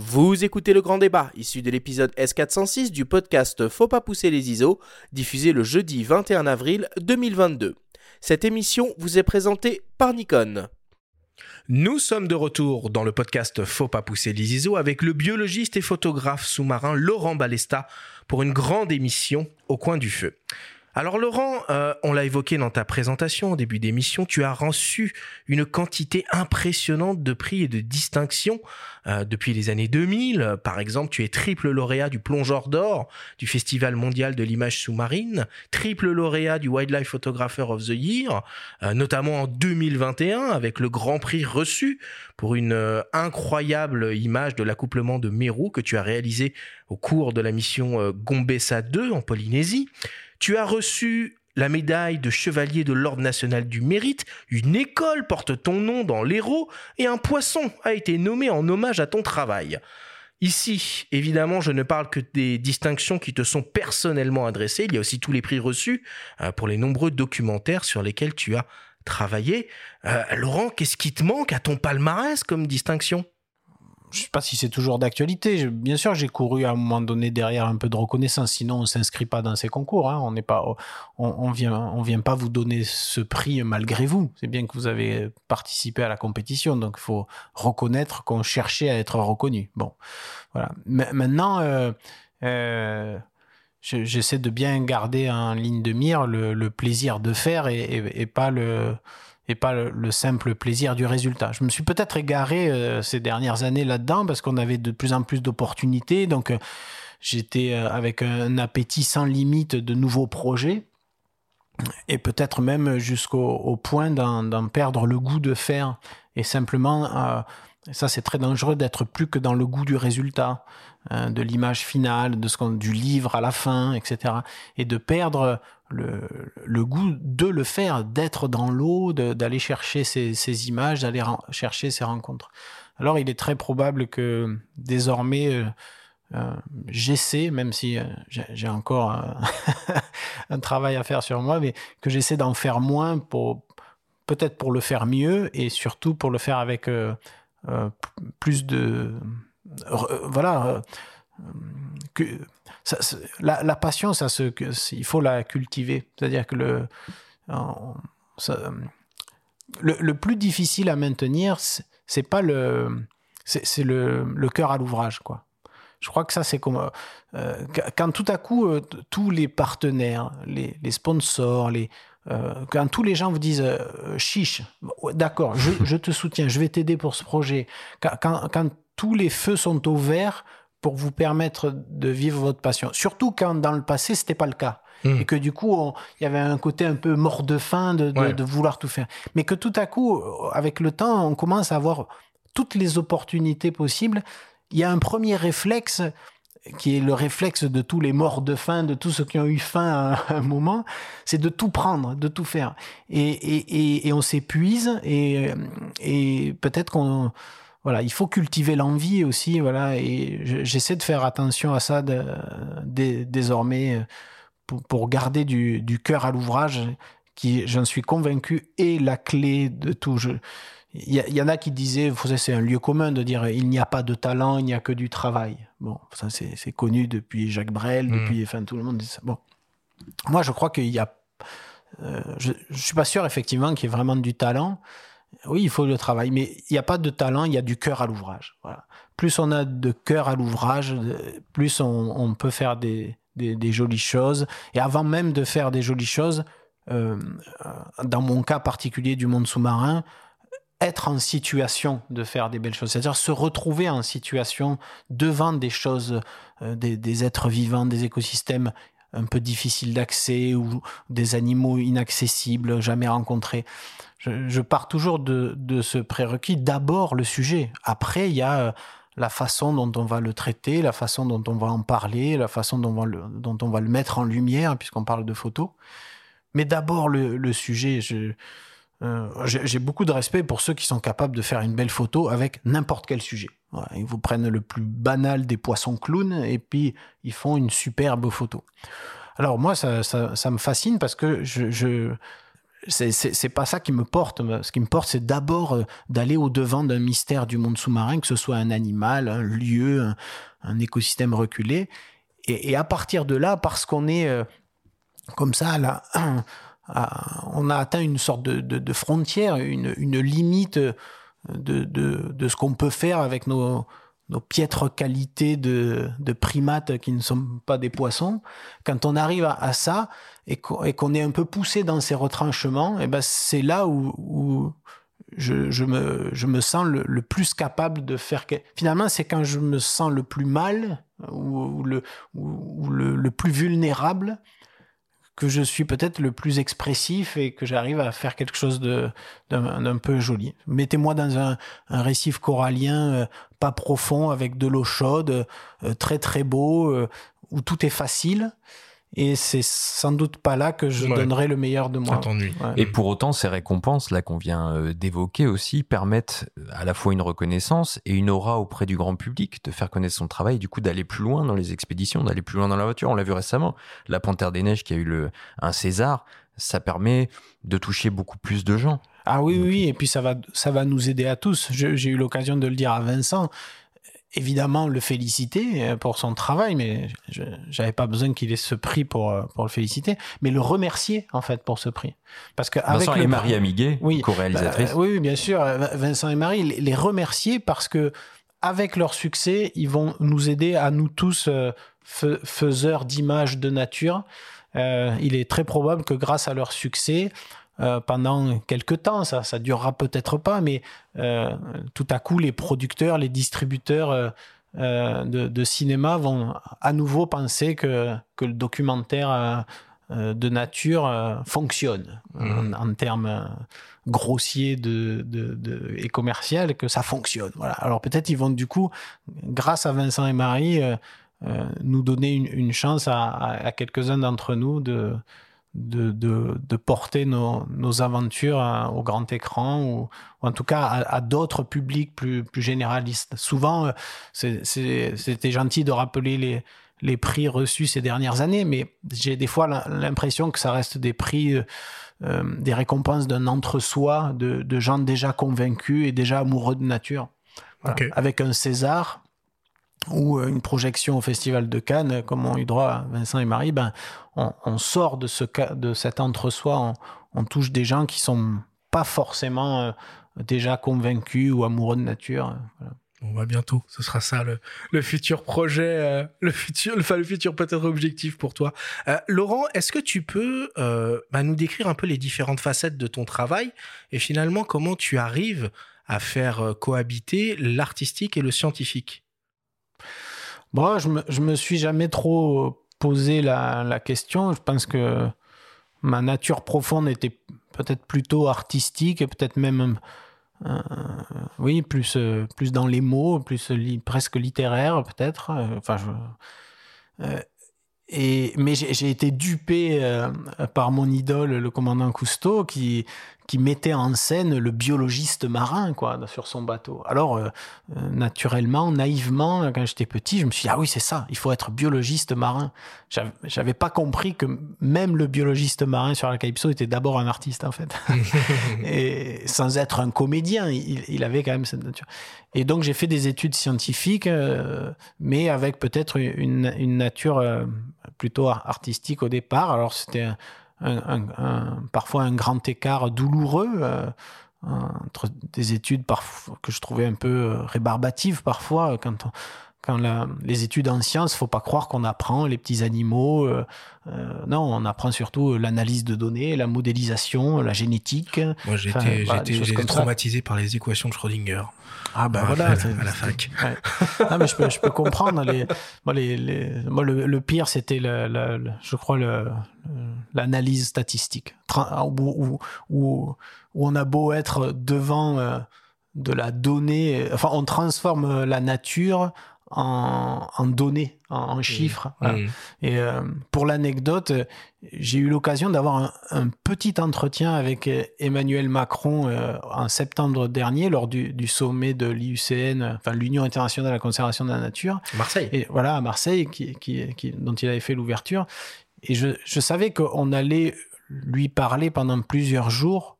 Vous écoutez le grand débat, issu de l'épisode S406 du podcast Faut pas pousser les ISO, diffusé le jeudi 21 avril 2022. Cette émission vous est présentée par Nikon. Nous sommes de retour dans le podcast Faut pas pousser les ISO avec le biologiste et photographe sous-marin Laurent Balesta pour une grande émission au coin du feu. Alors Laurent, euh, on l'a évoqué dans ta présentation au début d'émission, tu as reçu une quantité impressionnante de prix et de distinctions euh, depuis les années 2000. Par exemple, tu es triple lauréat du plongeur d'or du Festival mondial de l'image sous-marine, triple lauréat du Wildlife Photographer of the Year, euh, notamment en 2021 avec le grand prix reçu pour une incroyable image de l'accouplement de Meru que tu as réalisé au cours de la mission Gombessa 2 en Polynésie. Tu as reçu la médaille de chevalier de l'Ordre national du mérite, une école porte ton nom dans l'Hérault et un poisson a été nommé en hommage à ton travail. Ici, évidemment, je ne parle que des distinctions qui te sont personnellement adressées. Il y a aussi tous les prix reçus euh, pour les nombreux documentaires sur lesquels tu as travaillé. Euh, Laurent, qu'est-ce qui te manque à ton palmarès comme distinction? Je sais pas si c'est toujours d'actualité. Bien sûr, j'ai couru à un moment donné derrière un peu de reconnaissance. Sinon, on s'inscrit pas dans ces concours. Hein. On n'est pas, on, vient, on vient pas vous donner ce prix malgré vous. C'est bien que vous avez participé à la compétition, donc il faut reconnaître qu'on cherchait à être reconnu. Bon, voilà. maintenant, euh, euh, j'essaie de bien garder en ligne de mire le, plaisir de faire et pas le et pas le, simple plaisir du résultat. Je me suis peut-être égaré euh, ces dernières années là-dedans parce qu'on avait de plus en plus d'opportunités. Donc euh, j'étais euh, avec un appétit sans limite de nouveaux projets et peut-être même jusqu'au point d'en perdre le goût de faire et simplement ça c'est très dangereux d'être plus que dans le goût du résultat de l'image finale de ce qu'on du livre à la fin etc et de perdre le, goût de le faire, d'être dans l'eau, d'aller chercher ces, images, d'aller chercher ces rencontres. Alors il est très probable que désormais euh, euh j'essaie, même si euh, j'ai encore un, travail à faire sur moi, mais que j'essaie d'en faire moins pour peut-être pour le faire mieux et surtout pour le faire avec plus de voilà la, passion, ça se, il faut la cultiver. C'est-à-dire que le, le, plus difficile à maintenir, c'est pas le, c'est le, le cœur à l'ouvrage, quoi. Je crois que ça, c'est comme euh, quand tout à coup euh, tous les partenaires, les, les sponsors, les euh, quand tous les gens vous disent chiche, d'accord, je, je, te soutiens, je vais t'aider pour ce projet. Quand, quand, quand, tous les feux sont au vert, pour vous permettre de vivre votre passion. Surtout quand dans le passé, c'était pas le cas. Hmm. Et que du coup, il y avait un côté un peu mort de faim de, de, vouloir tout faire. Mais que tout à coup, avec le temps, on commence à avoir toutes les opportunités possibles. Il y a un premier réflexe qui est le réflexe de tous les morts de faim, de tous ceux qui ont eu faim à un moment, c'est de tout prendre, de tout faire. Et, et, et, et on s'épuise et, et peut-être qu'on voilà, il faut cultiver l'envie aussi, voilà, et j'essaie de faire attention à ça désormais euh, pour, garder du, cœur à l'ouvrage, qui, j'en suis convaincu, est la clé de tout. il y, en a qui disaient, c'est un lieu commun de dire il n'y a pas de talent, il n'y a que du travail. Bon, ça c'est connu depuis Jacques Brel, mmh. depuis, enfin tout le monde dit ça. Bon, moi je crois qu'il y a, euh, je, je suis pas sûr effectivement qu'il y ait vraiment du talent. Oui, il faut le travail, mais il n'y a pas de talent, il y a du cœur à l'ouvrage. Voilà. Plus on a de cœur à l'ouvrage, plus on, peut faire des, jolies choses. Et avant même de faire des jolies choses, euh, dans mon cas particulier du monde sous-marin, être en situation de faire des belles choses, c'est-à-dire se retrouver en situation devant des choses, euh, des, êtres vivants, des écosystèmes un peu difficiles d'accès ou des animaux inaccessibles, jamais rencontrés je, pars toujours de, ce prérequis. D'abord le sujet. Après, il y a euh, la façon dont on va le traiter, la façon dont on va en parler, la façon dont on va le, dont on va le mettre en lumière, puisqu'on parle de photos. Mais d'abord le, sujet. Euh, j'ai beaucoup de respect pour ceux qui sont capables de faire une belle photo avec n'importe quel sujet. ils vous prennent le plus banal des poissons clowns et puis ils font une superbe photo. Alors moi, ça, me fascine parce que je c'est pas ça qui me porte. Ce qui me porte, c'est d'abord euh, d'aller au devant d'un mystère du monde sous-marin, que ce soit un animal, un lieu, un, écosystème reculé. Et, à partir de là, parce qu'on est euh, comme ça, là, on a atteint une sorte de, frontière, une, limite de, ce qu'on peut faire avec nos, nos piètres qualités de, primates qui ne sont pas des poissons, quand on arrive à, ça et qu'on est un peu poussé dans ces retranchements, et eh ben c'est là où, je, me, sens le, plus capable de faire. Finalement, c'est quand je me sens le plus mal ou, le, plus vulnérable que je suis peut-être le plus expressif et que j'arrive à faire quelque chose de d'un peu joli. Mettez-moi dans un, récif corallien euh, pas profond avec de l'eau chaude, euh, très très beau, euh, où tout est facile. Et c'est sans doute pas là que je donnerai le meilleur de moi. Et pour autant, ces récompenses là qu'on vient euh, d'évoquer aussi permettent euh, à la fois une reconnaissance et une aura auprès du grand public, de faire connaître son travail, du coup d'aller plus loin dans les expéditions, d'aller plus loin dans la voiture. On l'a vu récemment, la Panthère des Neiges qui a eu le, un César, ça permet de toucher beaucoup plus de gens. Ah oui, oui, et puis ça va, ça va nous aider à tous. J'ai eu l'occasion de le dire à Vincent évidemment le féliciter euh, pour son travail, mais je n'avais pas besoin qu'il ait ce prix pour, euh, pour le féliciter, mais le remercier en fait pour ce prix. Parce que Vincent et Marie Amiguet, oui, co-réalisatrice. Bah, oui, bien sûr, Vincent et Marie, les remercier parce que avec leur succès, ils vont nous aider à nous tous euh, faiseurs d'images de nature. il est très probable que grâce à leur succès, euh, pendant quelques temps. Ça, ça durera peut-être pas, mais euh, tout à coup, les producteurs, les distributeurs euh, de, cinéma vont à nouveau penser que, que le documentaire de nature fonctionne mmh. en, termes grossiers de, de, et commercial, que ça fonctionne. Voilà. Alors peut-être ils vont du coup, grâce à Vincent et Marie, nous donner une, chance à, à quelques-uns d'entre nous de de, de, porter nos, nos aventures au grand écran ou, en tout cas à, d'autres publics plus, plus généralistes. Souvent, euh, c'était gentil de rappeler les, les prix reçus ces dernières années, mais j'ai des fois l'impression que ça reste des prix, euh, euh, des récompenses d'un entre-soi, de, de, gens déjà convaincus et déjà amoureux de nature. Avec un César, ou une projection au Festival de Cannes, comme ont eu droit Vincent et Marie, ben, on, sort de, ce, de cet entre-soi, on, touche des gens qui sont pas forcément euh, déjà convaincus ou amoureux de nature. On va bientôt, ce sera ça le, futur projet, euh, le futur, enfin, le futur peut-être objectif pour toi. Euh, Laurent, est-ce que tu peux bah, nous décrire un peu les différentes facettes de ton travail et finalement comment tu arrives à faire cohabiter l'artistique et le scientifique? Bon, je me, je me suis jamais trop poser la, question. Je pense que ma nature profonde était peut-être plutôt artistique peut-être même euh, oui plus euh, plus dans les mots plus presque littéraire peut-être enfin euh, et, mais j'ai été dupé par mon idole, le commandant Cousteau, qui, qui mettait en scène le biologiste marin quoi sur son bateau. Alors euh, euh, naturellement, naïvement, quand j'étais petit, je me suis dit ah oui c'est ça, il faut être biologiste marin. J'avais pas compris que même le biologiste marin sur la Calypso était d'abord un artiste en fait, et sans être un comédien, il, avait quand même cette nature. Et donc j'ai fait des études scientifiques, euh, mais avec peut-être une, une, nature plutôt artistique au départ. Alors c'était parfois un grand écart douloureux euh, entre des études que je trouvais un peu euh, rébarbatives parfois quand quand les études en sciences, faut pas croire qu'on apprend les petits animaux. Euh, non, on apprend surtout l'analyse de données, la modélisation, la génétique. Moi, j'ai été traumatisé par les équations de Schrödinger. Ah ben voilà, à la fac. mais je peux, je peux comprendre. Les, moi, les, les, moi le, le, pire, c'était, je crois, l'analyse statistique, où, où, où, on a beau être devant euh, de la donnée, enfin, on transforme la nature en, en données, en, chiffres. Mmh. Et euh, pour l'anecdote, j'ai eu l'occasion d'avoir un, petit entretien avec euh, Emmanuel Macron euh, en septembre dernier lors du, du sommet de l'IUCN, enfin l'Union internationale de la conservation de la nature. Marseille. Et voilà, à Marseille, qui, qui, qui, dont il avait fait l'ouverture. Et je, je savais qu'on allait lui parler pendant plusieurs jours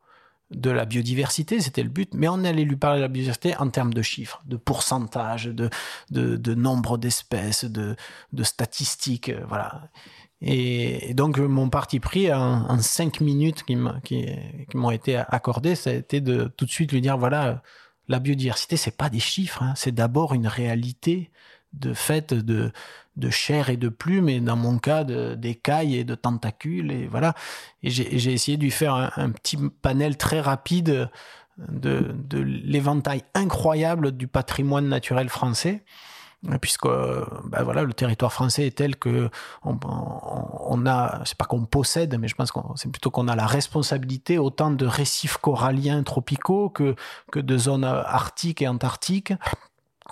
de la biodiversité, c'était le but, mais on allait lui parler de la biodiversité en termes de chiffres, de pourcentage, de, de, nombre d'espèces, de, de statistiques, euh, voilà. Et, donc mon parti pris en, cinq minutes qui m'ont été accordées, ça a été de tout de suite lui dire voilà, la biodiversité c'est pas des chiffres, hein, c'est d'abord une réalité de fait de, de chair et de plumes, et dans mon cas, d'écailles et de tentacules. Et voilà. Et j'ai essayé de lui faire un, petit panel très rapide de, de l'éventail incroyable du patrimoine naturel français puisque ben voilà le territoire français est tel que on, on a c'est pas qu'on possède mais je pense que c'est plutôt qu'on a la responsabilité autant de récifs coralliens tropicaux que que de zones arctiques et antarctiques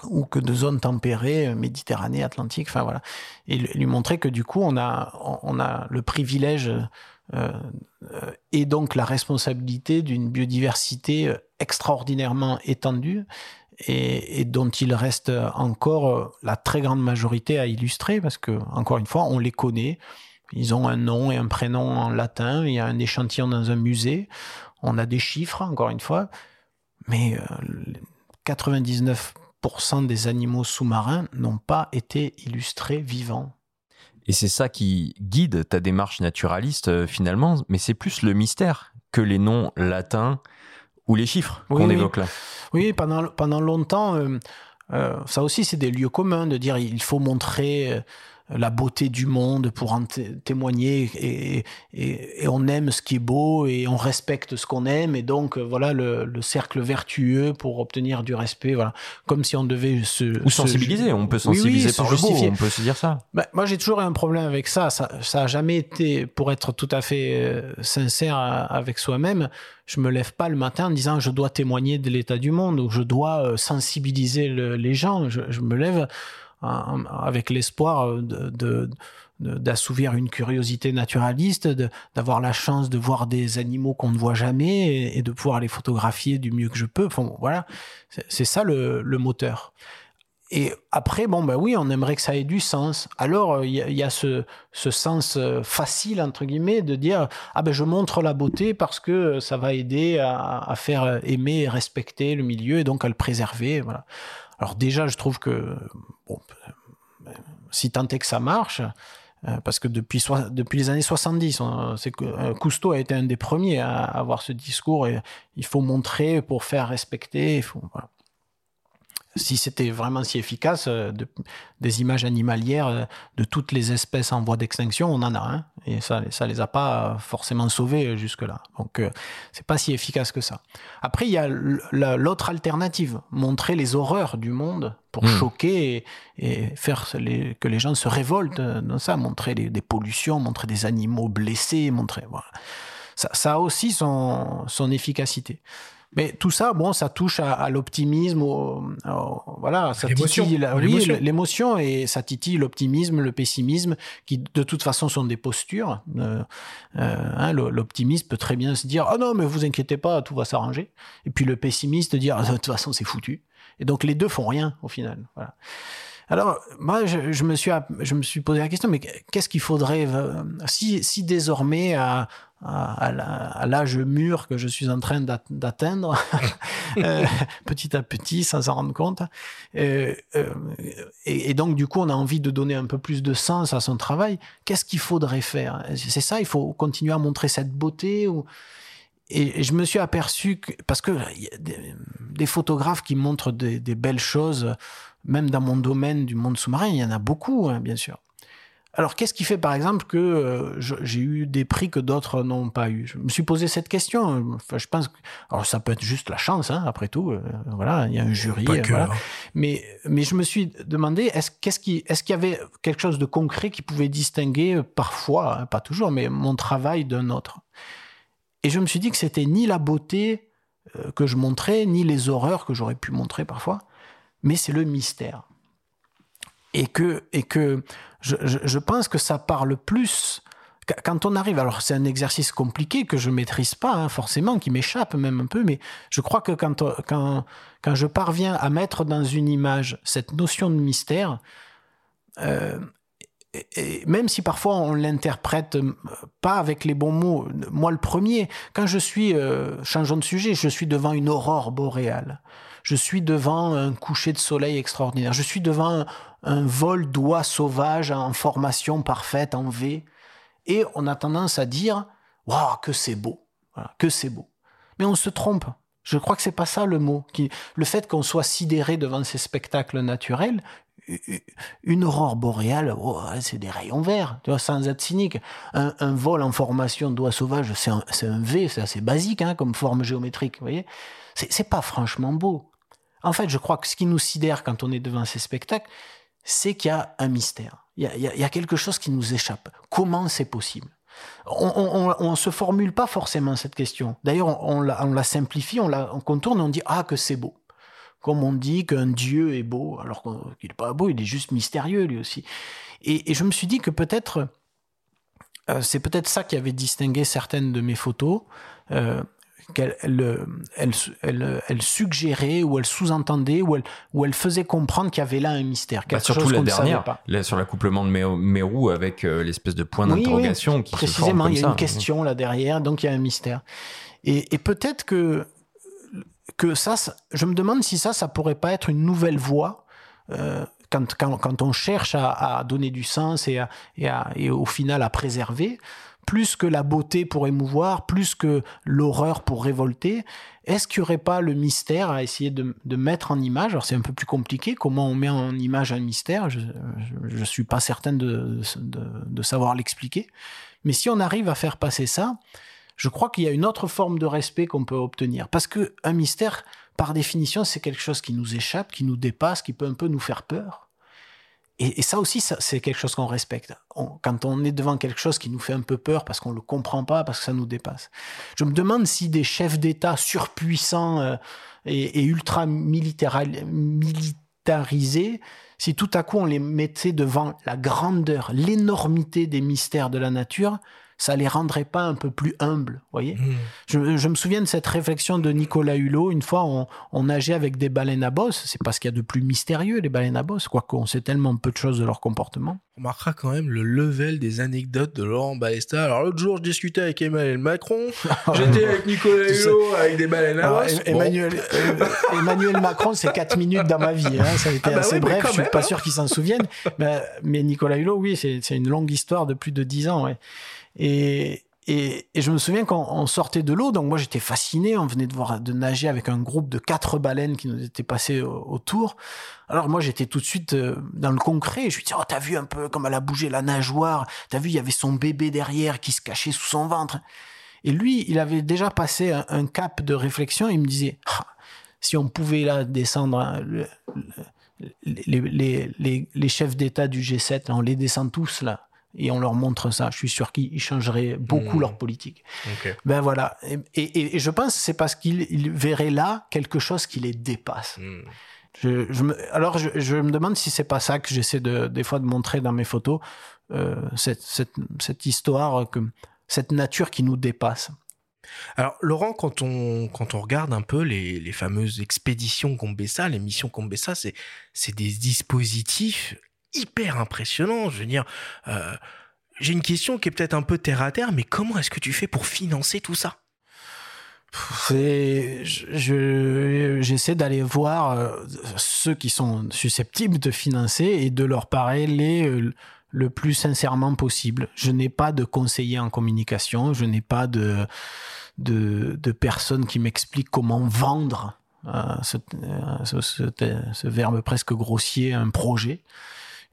ou que de zones tempérées, euh, Méditerranée, Atlantique, enfin voilà, et lui montrer que du coup on a on a le privilège euh, euh, et donc la responsabilité d'une biodiversité extraordinairement étendue et, dont il reste encore la très grande majorité à illustrer parce que encore une fois on les connaît, ils ont un nom et un prénom en latin, il y a un échantillon dans un musée, on a des chiffres encore une fois, mais 99 des animaux sous-marins n'ont pas été illustrés vivants. Et c'est ça qui guide ta démarche naturaliste euh, finalement, mais c'est plus le mystère que les noms latins ou les chiffres qu'on évoque là. Oui, pendant, pendant longtemps, euh, euh, ça aussi c'est des lieux communs de dire il faut montrer la beauté du monde pour en témoigner et, et, on aime ce qui est beau et on respecte ce qu'on aime et donc euh, voilà le, cercle vertueux pour obtenir du respect voilà. Comme si on devait se ou sensibiliser on peut sensibiliser par le beau on peut se dire ça. Bah, moi j'ai toujours eu un problème avec ça. Ça ça a jamais été pour être tout à fait euh, sincère avec soi-même je me lève pas le matin en disant je dois témoigner de l'état du monde ou je dois euh, sensibiliser les gens. Je, je me lève avec l'espoir euh, de, d'assouvir une curiosité naturaliste, d'avoir la chance de voir des animaux qu'on ne voit jamais et, de pouvoir les photographier du mieux que je peux. Voilà, c'est ça le, moteur. Et après, bon, ben oui, on aimerait que ça ait du sens. Alors, il y, a ce, ce, sens euh, facile, entre guillemets, de dire Ah ben, je montre la beauté parce que ça va aider à, à faire aimer et respecter le milieu et donc à le préserver. Voilà. Alors déjà, je trouve que si tant est que ça marche, euh, parce que depuis, depuis les années 70, c'est que euh, Cousteau a été un des premiers à avoir ce discours et il faut montrer pour faire respecter. Si c'était vraiment si efficace, euh, des images animalières de toutes les espèces en voie d'extinction, on en a, hein, et ça, ça les a pas forcément sauvées jusque-là. Donc, euh, c'est pas si efficace que ça. Après, il y a l'autre alternative, montrer les horreurs du monde pour hmm. choquer et, faire que les gens se révoltent dans ça, montrer des pollutions, montrer des animaux blessés, montrer, voilà. Ça, ça a aussi son, son efficacité. Mais tout ça, bon, ça touche à, l'optimisme, voilà, ça titille l'émotion et ça titille l'optimisme, le pessimisme, qui de toute façon sont des postures. Euh, euh, hein, l'optimiste peut très bien se dire ah non mais vous inquiétez pas, tout va s'arranger. Et puis le pessimiste dire ah, de toute façon c'est foutu. Et donc les deux font rien au final. Voilà. Alors, moi, je, me suis, je me suis posé la question, mais qu'est-ce qu'il faudrait, euh, si, si désormais, à, à, l'âge mûr que je suis en train d'atteindre, euh, petit à petit, sans s'en rendre compte. Euh, et, donc, du coup, on a envie de donner un peu plus de sens à son travail. Qu'est-ce qu'il faudrait faire? C'est ça, il faut continuer à montrer cette beauté ou... Et, je me suis aperçu que, parce que y a des, photographes qui montrent des, belles choses, même dans mon domaine du monde sous-marin, il y en a beaucoup, hein, bien sûr. Alors, qu'est-ce qui fait, par exemple, que euh, j'ai eu des prix que d'autres n'ont pas eu? Je me suis posé cette question. Enfin, je pense que, alors ça peut être juste la chance, hein, après tout. Euh, voilà, il y a un jury. Hein. Mais, mais je me suis demandé, est-ce qu'est-ce qui, est-ce qu'il y avait quelque chose de concret qui pouvait distinguer parfois, hein, pas toujours, mais mon travail d'un autre? Et je me suis dit que c'était ni la beauté euh, que je montrais, ni les horreurs que j'aurais pu montrer parfois, mais c'est le mystère. Et que, et que je, pense que ça parle plus quand on arrive, alors c'est un exercice compliqué que je maîtrise pas hein, forcément, qui m'échappe même un peu, mais je crois que quand, quand, quand je parviens à mettre dans une image cette notion de mystère, euh, même si parfois on l'interprète pas avec les bons mots, moi le premier, quand je suis, euh, changeons de sujet, je suis devant une aurore boréale, je suis devant un coucher de soleil extraordinaire, je suis devant un, vol d'oies sauvages en formation parfaite, en V, et on a tendance à dire, waouh, que c'est beau, que c'est beau. Mais on se trompe. Je crois que c'est pas ça le mot. le fait qu'on soit sidéré devant ces spectacles naturels, une aurore boréale, oh, c'est des rayons verts, tu vois, sans être cynique. Un, vol en formation d'oie sauvage, c'est un, un, V, c'est assez basique hein, comme forme géométrique, vous voyez. C'est pas franchement beau. En fait, je crois que ce qui nous sidère quand on est devant ces spectacles, c'est qu'il y a un mystère. Il y a, quelque chose qui nous échappe. Comment c'est possible? On, ne se formule pas forcément cette question. D'ailleurs, on, la, simplifie, on la contourne, on dit ah que c'est beau. Comme on dit qu'un dieu est beau, alors qu'il n'est pas beau, il est juste mystérieux lui aussi. Et, je me suis dit que peut-être euh, c'est peut-être ça qui avait distingué certaines de mes photos. Euh, qu'elle elle, elle, suggérait ou elle sous-entendait ou elle, ou elle faisait comprendre qu'il y avait là un mystère. Bah, surtout la dernière, sur l'accouplement de Mérou avec euh, l'espèce de point d'interrogation qui précisément, il y a une question là derrière, donc il y a un mystère. Et, et peut-être que que ça, je me demande si ça, ça pourrait pas être une nouvelle voie. Euh, quand, quand, quand, on cherche à, à, donner du sens et, à, et, et au final à préserver, plus que la beauté pour émouvoir, plus que l'horreur pour révolter, est-ce qu'il n'y aurait pas le mystère à essayer de, mettre en image? Alors c'est un peu plus compliqué, comment on met en image un mystère, je ne suis pas certain de, de, savoir l'expliquer, mais si on arrive à faire passer ça, je crois qu'il y a une autre forme de respect qu'on peut obtenir, parce que un mystère, par définition, c'est quelque chose qui nous échappe, qui nous dépasse, qui peut un peu nous faire peur. Et, ça aussi, c'est quelque chose qu'on respecte. quand on est devant quelque chose qui nous fait un peu peur parce qu'on ne le comprend pas, parce que ça nous dépasse. Je me demande si des chefs d'État surpuissants euh, et, ultra militarisés, si tout à coup on les mettait devant la grandeur, l'énormité des mystères de la nature, ça les rendrait pas un peu plus humbles, voyez hmm. je, me souviens de cette réflexion de Nicolas Hulot. Une fois, on, nageait avec des baleines à bosse. C'est parce qu'il y a de plus mystérieux, les baleines à bosse, quoique on sait tellement peu de choses de leur comportement. On remarquera quand même le level des anecdotes de Laurent Balesta. Alors l'autre jour, je discutais avec Emmanuel Macron. J'étais avec Nicolas Hulot avec des baleines à bosse. Emmanuel, Emmanuel Macron, c'est 4 minutes dans ma vie. Hein. Ça a été ah bah assez bref. Je suis pas sûr qu'il s'en souvienne. Mais, mais, Nicolas Hulot, oui, c'est une longue histoire de plus de 10 ans. Ouais. Et, et, je me souviens quand on sortait de l'eau, donc moi j'étais fasciné, on venait de voir de nager avec un groupe de quatre baleines qui nous étaient passées autour. Alors moi j'étais tout de suite euh, dans le concret, je lui dis oh t'as vu un peu comme elle a bougé la nageoire, t'as vu il y avait son bébé derrière qui se cachait sous son ventre. Et lui il avait déjà passé un, cap de réflexion, il me disait ah, si on pouvait là descendre hein, les, chefs d'État du G7, on les descend tous là et on leur montre ça, je suis sûr qu'ils changeraient beaucoup hmm. leur politique. Ben voilà. Et, je pense que c'est parce qu'ils verraient là quelque chose qui les dépasse. Hmm. Je, me, alors je, me demande si c'est pas ça que j'essaie de, des fois de montrer dans mes photos, euh, cette, cette, cette, histoire, que, cette nature qui nous dépasse. Alors Laurent, quand on, quand on regarde un peu les, les fameuses expéditions Combessa, les missions Combessa, c'est des dispositifs hyper impressionnant. Je veux dire, euh, j'ai une question qui est peut-être un peu terre à terre, mais comment est-ce que tu fais pour financer tout ça? J'essaie d'aller voir euh, ceux qui sont susceptibles de financer et de leur parler euh, le plus sincèrement possible. Je n'ai pas de conseiller en communication, je n'ai pas de, de, personne qui m'explique comment vendre ce, ce, verbe presque grossier, un projet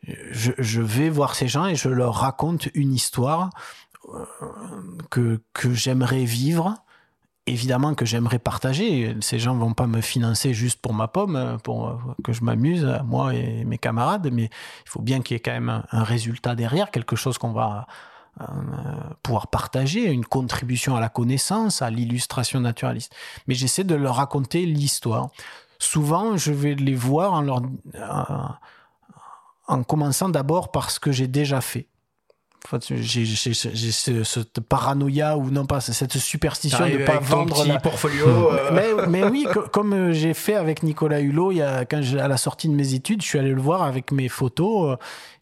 je, vais voir ces gens et je leur raconte une histoire euh, que, que j'aimerais vivre, évidemment que j'aimerais partager. Ces gens vont pas me financer juste pour ma pomme, pour que je m'amuse, moi et mes camarades, mais il faut bien qu'il y ait quand même un, résultat derrière, quelque chose qu'on va euh, pouvoir partager, une contribution à la connaissance, à l'illustration naturaliste. Mais j'essaie de leur raconter l'histoire. Souvent, je vais les voir en leur... Euh, en commençant d'abord par ce que j'ai déjà fait. Enfin, j'ai ce- cette paranoïa ou non pas cette superstition de ne pas avec ton vendre petit la- portfolio. euh, mais, mais oui, co- comme euh, j'ai fait avec Nicolas Hulot, il y a, quand à la sortie de mes études, je suis allé le voir avec mes photos euh,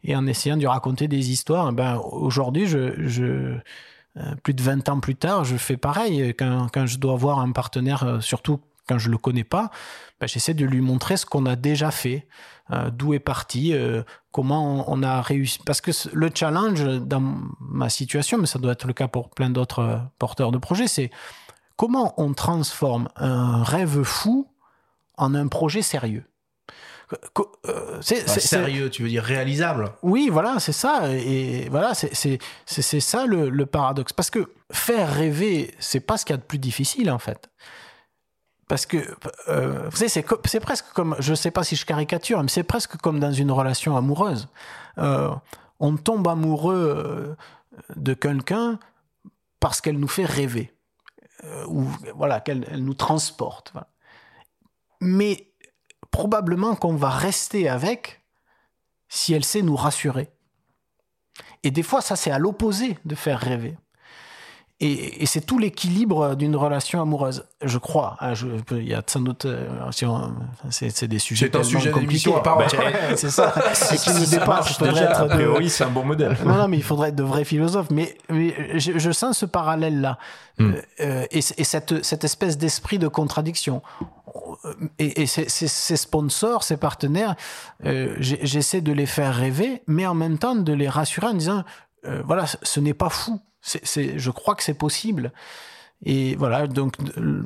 et en essayant de lui raconter des histoires. Eh Ben, aujourd'hui, je, je, plus de 20 ans plus tard, je fais pareil. Quand, quand je dois voir un partenaire, surtout quand je le connais pas, ben, j'essaie de lui montrer ce qu'on a déjà fait, d'où est parti, euh, comment on, a réussi. Parce que le challenge dans ma situation, mais ça doit être le cas pour plein d'autres euh, porteurs de projets, c'est comment on transforme un rêve fou en un projet sérieux. Euh, c'est- sérieux, tu veux dire réalisable. oui, voilà, c'est ça. Et voilà, c'est c'est- c'est- c'est ça le, le paradoxe. Parce que faire rêver, c'est pas ce qu'il y a de plus difficile, en fait. Parce que, euh, vous savez, c'est presque comme, je sais pas si je caricature, mais c'est presque comme dans une relation amoureuse. Euh, on tombe amoureux euh, de quelqu'un parce qu'elle nous fait rêver. Ou voilà, qu'elle elle nous transporte. Mais probablement qu'on va rester avec si elle sait nous rassurer. Et des fois, ça, c'est à l'opposé de faire rêver. Et, et c'est tout l'équilibre d'une relation amoureuse, je crois. hein, je- il y a sans doute, euh, c'est des sujets C'est un sujet d'émission à part Bah, entière. c'est ça. Et qui nous dépasse. a priori, c'est un bon modèle. non, non, mais il faudrait être de vrais philosophes. Mais, mais je, je sens ce parallèle-là. Hmm. Euh, euh, et et cette, cette espèce d'esprit de contradiction. Et, et ces, ces- ces sponsors, ces partenaires, euh, j'essaie de les faire rêver, mais en même temps de les rassurer en disant euh, voilà, ce n'est pas fou. C'est, je crois que c'est possible. Et voilà, donc euh,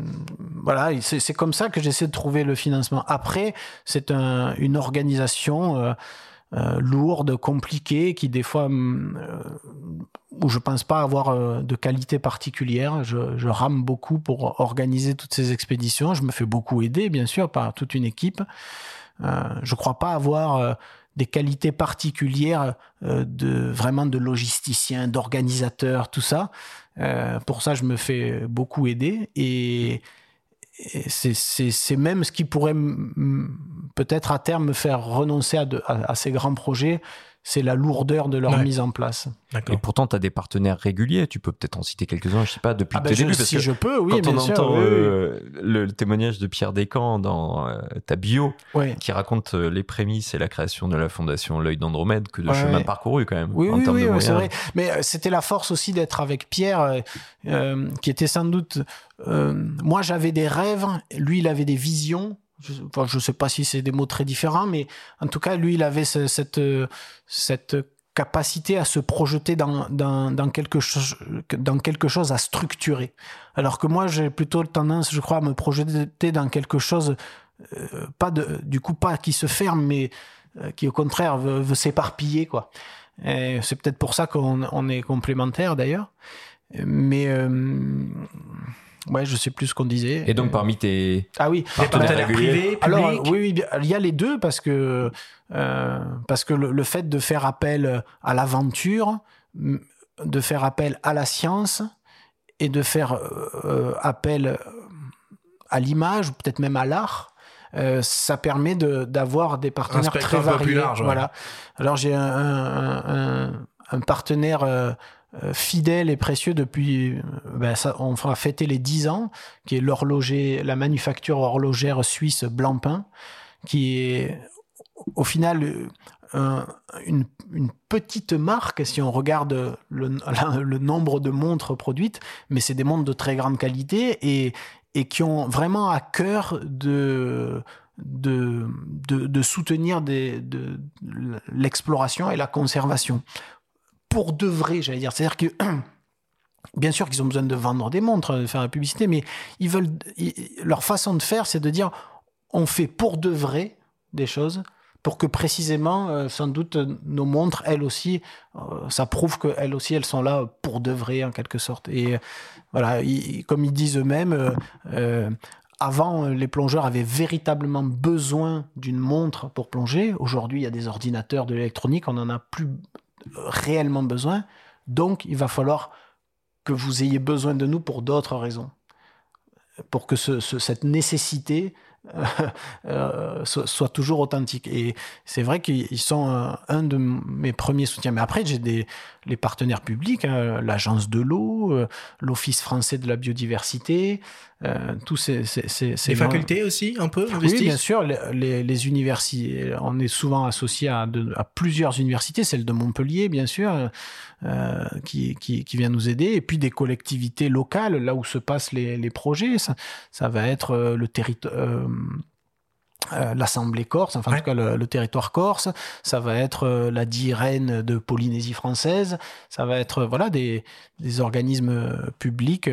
voilà, c'est comme ça que j'essaie de trouver le financement. Après, c'est un- une organisation euh, euh, lourde, compliquée, qui des fois où je pense pas avoir de qualité particulière. Je, je rame beaucoup pour organiser toutes ces expéditions. Je me fais beaucoup aider, bien sûr, par toute une équipe. Je crois pas avoir des qualités particulières euh, de vraiment de logisticien, d'organisateur, tout ça. Euh, pour ça, je me fais beaucoup aider et, c'est- même ce qui pourrait peut-être à terme me faire renoncer à, de- à ces grands projets, c'est la lourdeur de leur Ouais. mise en place. Et pourtant, tu as des partenaires réguliers. Tu peux peut-être en citer quelques-uns, je sais pas, depuis Ah ben, tes je- débuts. Parce si que je peux, oui, quand bien on sûr. entend oui, oui. euh, le, le témoignage de Pierre Descamps dans euh, ta bio, Ouais. qui raconte euh, les prémices et la création de la fondation L'œil d'Andromède, que de Ouais, chemin parcouru quand même. Oui, en oui, c'est vrai. Mais euh, c'était la force aussi d'être avec Pierre, euh, euh, qui était sans doute. euh, moi, j'avais des rêves, lui, il avait des visions. Je ne sais pas si c'est des mots très différents, mais en tout cas, lui, il avait ce- cette, cette capacité à se projeter dans, dans, dans, quelque chose, dans quelque chose à structurer. Alors que moi, j'ai plutôt tendance, je crois, à me projeter dans quelque chose, euh, pas de, du coup, pas qui se ferme, mais euh, qui au contraire veut, s'éparpiller, quoi. C'est peut-être pour ça qu'on on est complémentaires d'ailleurs. Mais euh, ouais, je sais plus ce qu'on disait. Et donc, parmi tes ah oui, partenaires privés, alors publics. oui, oui, il y a les deux parce que euh, parce que le, le fait de faire appel à l'aventure, de faire appel à la science et de faire euh, appel à l'image ou peut-être même à l'art. euh, ça permet de- d'avoir des partenaires très un peu variés. plus large, ouais. Voilà. Alors j'ai un, un- un- un partenaire euh, euh, fidèle et précieux depuis, euh, ben on fera fêter les 10 ans, qui est l'horloger, la manufacture horlogère suisse Blancpain, qui est au final euh, un- une, petite marque si on regarde le, nombre de montres produites, mais c'est des montres de très grande qualité et, qui ont vraiment à cœur de, soutenir l'exploration et la conservation. Pour de vrai, j'allais dire. C'est-à-dire que bien sûr qu'ils ont besoin de vendre des montres, de faire la publicité, mais ils veulent, leur façon de faire, c'est de dire on fait pour de vrai des choses pour que précisément, euh, sans doute, nos montres, elles aussi, euh, ça prouve qu'elles aussi, elles sont là pour de vrai, en quelque sorte. Et euh, voilà, comme ils disent eux-mêmes, avant, les plongeurs avaient véritablement besoin d'une montre pour plonger. Aujourd'hui, il y a des ordinateurs, de l'électronique, on n'en a plus réellement besoin. Donc, il va falloir que vous ayez besoin de nous pour d'autres raisons. Pour que ce- ce- cette nécessité soit, toujours authentique. Et c'est vrai qu'ils sont un de mes premiers soutiens. Mais après, j'ai des les partenaires publics, hein, l'agence de l'eau, l'Office français de la biodiversité, tous ces, les facultés aussi un peu Oui, bien sûr. Les, les, universités, on est souvent associé à, à, plusieurs universités, celle de Montpellier, bien sûr, euh, qui, qui, qui, vient nous aider, et puis des collectivités locales, là où se passent les, les projets. Ça, ça, va être euh, le territoire. Euh, euh, l'Assemblée corse, enfin en tout cas le, territoire corse, ça va être la DIREN de Polynésie française, ça va être voilà des, des organismes publics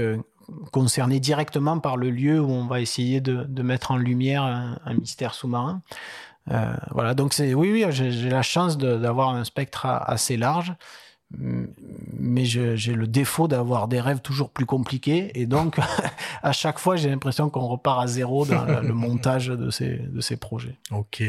concernés directement par le lieu où on va essayer de, de mettre en lumière un, un mystère sous-marin. Euh, voilà, donc c'est oui, oui, j'ai la chance d'avoir un spectre assez large, mais j'ai le défaut d'avoir des rêves toujours plus compliqués, et donc à chaque fois j'ai l'impression qu'on repart à zéro dans le montage de ces, de ces projets. Ok.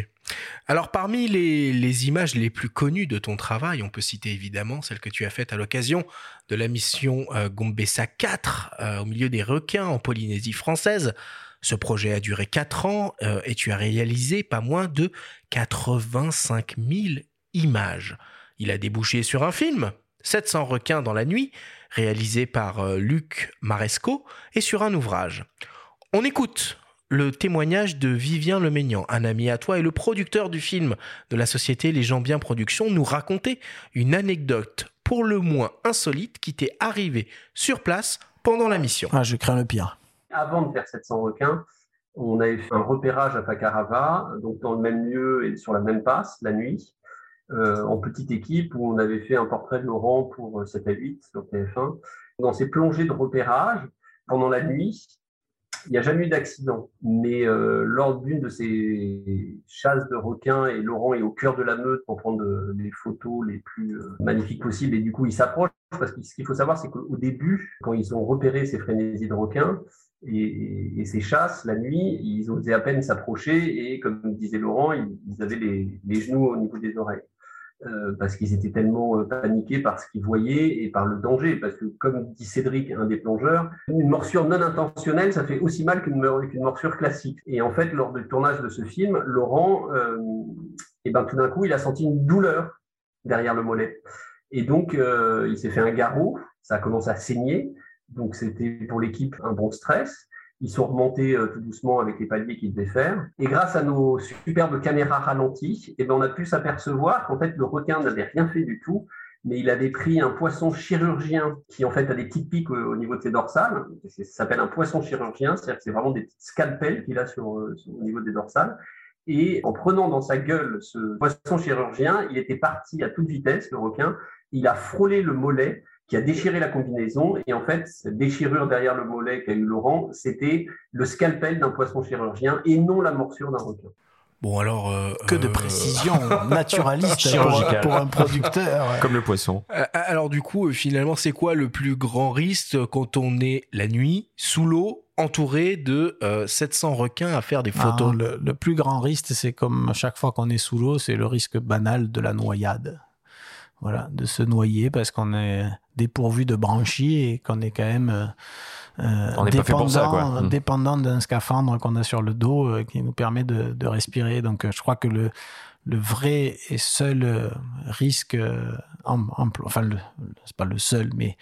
Alors parmi les, les, images les plus connues de ton travail, on peut citer évidemment celle que tu as faite à l'occasion de la mission euh, Gombessa 4 euh, au milieu des requins en Polynésie française. Ce projet a duré 4 ans euh, et tu as réalisé pas moins de 85 000 images. Il a débouché sur un film, 700 requins dans la nuit, réalisé par euh, Luc Maresco, et sur un ouvrage. On écoute le témoignage de Vivien Lemaignan, un ami à toi et le producteur du film de la société Les gens bien production, nous raconter une anecdote pour le moins insolite qui t'est arrivée sur place pendant la mission. Ah, je crains le pire avant de faire 700 requins, on avait fait un repérage à Pacarava, donc dans le même lieu et sur la même passe, la nuit, euh, en petite équipe, où on avait fait un portrait de Laurent pour 7 à 8 sur TF1. Dans ces plongées de repérage, pendant la nuit, il n'y a jamais eu d'accident. Mais euh, lors d'une de ces chasses de requins, et Laurent est au cœur de la meute pour prendre les photos les plus euh, magnifiques possibles, et du coup il s'approche, parce que ce qu'il faut savoir, c'est qu'au début, quand ils ont repéré ces frénésies de requins, et, ces chasses, la nuit, ils osaient à peine s'approcher et, comme disait Laurent, ils, avaient les, genoux au niveau des oreilles. Euh, parce qu'ils étaient tellement euh, paniqués par ce qu'ils voyaient et par le danger. Parce que, comme dit Cédric, un des plongeurs, une morsure non intentionnelle, ça fait aussi mal qu'une morsure classique. Et en fait, lors du tournage de ce film, Laurent, euh, et ben, tout d'un coup, il a senti une douleur derrière le mollet. Et donc, il s'est fait un garrot, ça a commencé à saigner. Donc c'était pour l'équipe un bon stress. Ils sont remontés euh, tout doucement avec les paliers qu'ils devaient faire. Et grâce à nos superbes caméras ralenties, eh ben, on a pu s'apercevoir qu'en fait le requin n'avait rien fait du tout, mais il avait pris un poisson chirurgien qui en fait a des petites piques au, niveau de ses dorsales. Ça s'appelle un poisson chirurgien, c'est-à-dire que c'est vraiment des petites scalpels qu'il a sur, euh, sur, au niveau des dorsales. Et en prenant dans sa gueule ce poisson chirurgien, il était parti à toute vitesse, le requin. Il a frôlé le mollet qui a déchiré la combinaison. Et en fait, cette déchirure derrière le mollet qu'a eu Laurent, c'était le scalpel d'un poisson chirurgien et non la morsure d'un requin. Bon alors euh, que de euh, précision naturaliste pour, pour, un producteur comme le poisson. Euh, alors du coup finalement c'est quoi le plus grand risque quand on est la nuit sous l'eau entouré de 700 requins à faire des ah, photos le, le, plus grand risque c'est comme à chaque fois qu'on est sous l'eau c'est le risque banal de la noyade voilà, de se noyer parce qu'on est dépourvu de branchies et qu'on est quand même euh, dépendant, dépendant d'un scaphandre qu'on a sur le dos euh, qui nous permet de, de respirer. Donc, euh, je crois que le, le vrai et seul euh, risque, en, enfin, c'est pas le seul, mais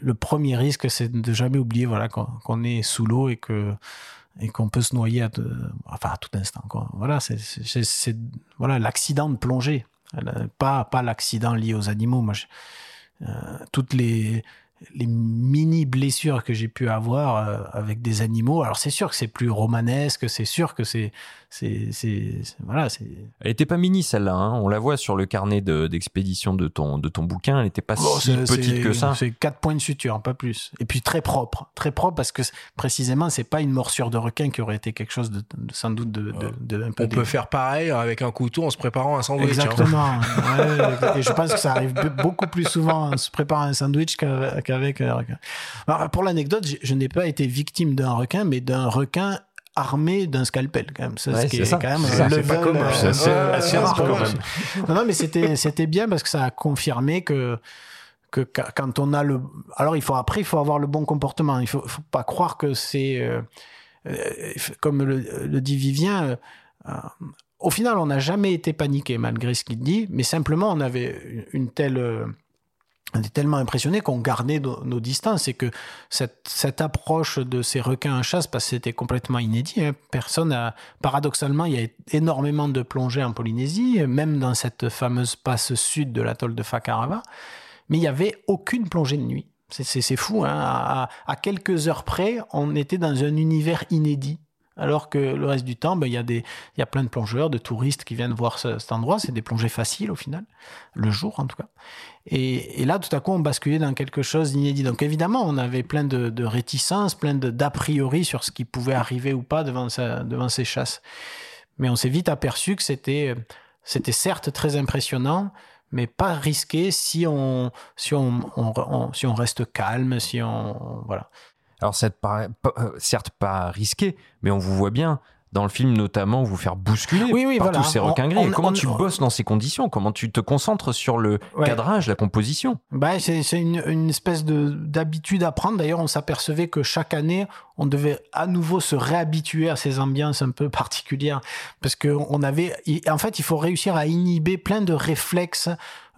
le premier risque, c'est de jamais oublier voilà, qu'on est sous l'eau et que et qu'on peut se noyer à, enfin, à tout instant. Quoi. Voilà, c'est voilà l'accident de plongée. Pas, pas l'accident lié aux animaux. Moi, euh, toutes les, mini blessures que j'ai pu avoir euh, avec des animaux. Alors c'est sûr que c'est plus romanesque, c'est sûr que c'est c'est voilà c'est. Elle était pas mini celle-là. Hein. On la voit sur le carnet d'expédition de, ton de ton bouquin. Elle n'était pas oh, si petite que ça. C'est quatre points de suture, pas plus. Et puis très propre, très propre parce que précisément c'est pas une morsure de requin qui aurait été quelque chose de, sans doute de, de, un peu. On peut faire pareil avec un couteau en se préparant un sandwich. Hein. Exactement. et je pense que ça arrive beaucoup plus souvent en se préparant un sandwich qu'avec un requin. Alors, pour l'anecdote, je n'ai pas été victime d'un requin, mais d'un requin armé d'un scalpel quand même. Ça, c'est quand même c'est pas commun. Euh, c'est rare quand même. Non, non, mais c'était c'était bien parce que ça a confirmé que que quand on a le alors il faut après il faut avoir le bon comportement. Il faut, faut pas croire que c'est euh, comme le, dit Vivien, au final, on n'a jamais été paniqué malgré ce qu'il dit, mais simplement on avait une telle on est tellement impressionné qu'on gardait nos, distances et que cette, approche de ces requins en chasse, parce que c'était complètement inédit, hein. personne paradoxalement, il y a énormément de plongées en Polynésie, même dans cette fameuse passe sud de l'atoll de Fakarava, mais il n'y avait aucune plongée de nuit. C'est fou, hein. à, à quelques heures près, on était dans un univers inédit. Alors que le reste du temps, ben, il y, a des, y a plein de plongeurs, de touristes qui viennent voir cet endroit. C'est des plongées faciles au final, le jour en tout cas. Et, là, tout à coup, on basculait dans quelque chose d'inédit. Donc évidemment, on avait plein de, réticences, plein d'a priori sur ce qui pouvait arriver ou pas devant, devant ces chasses. Mais on s'est vite aperçu que c'était, c'était certes très impressionnant, mais pas risqué si on, si on, si on reste calme, si on, voilà. Alors, c'est euh, certes pas risqué, mais on vous voit bien dans le film notamment vous faire bousculer par tous ces requins gris. Comment tu bosses dans ces conditions? Comment tu te concentres sur le cadrage, la composition? Bah, C'est une, une, espèce d'habitude à prendre. D'ailleurs, on s'apercevait que chaque année, on devait à nouveau se réhabituer à ces ambiances un peu particulières. Parce qu'on avait... En fait, il faut réussir à inhiber plein de réflexes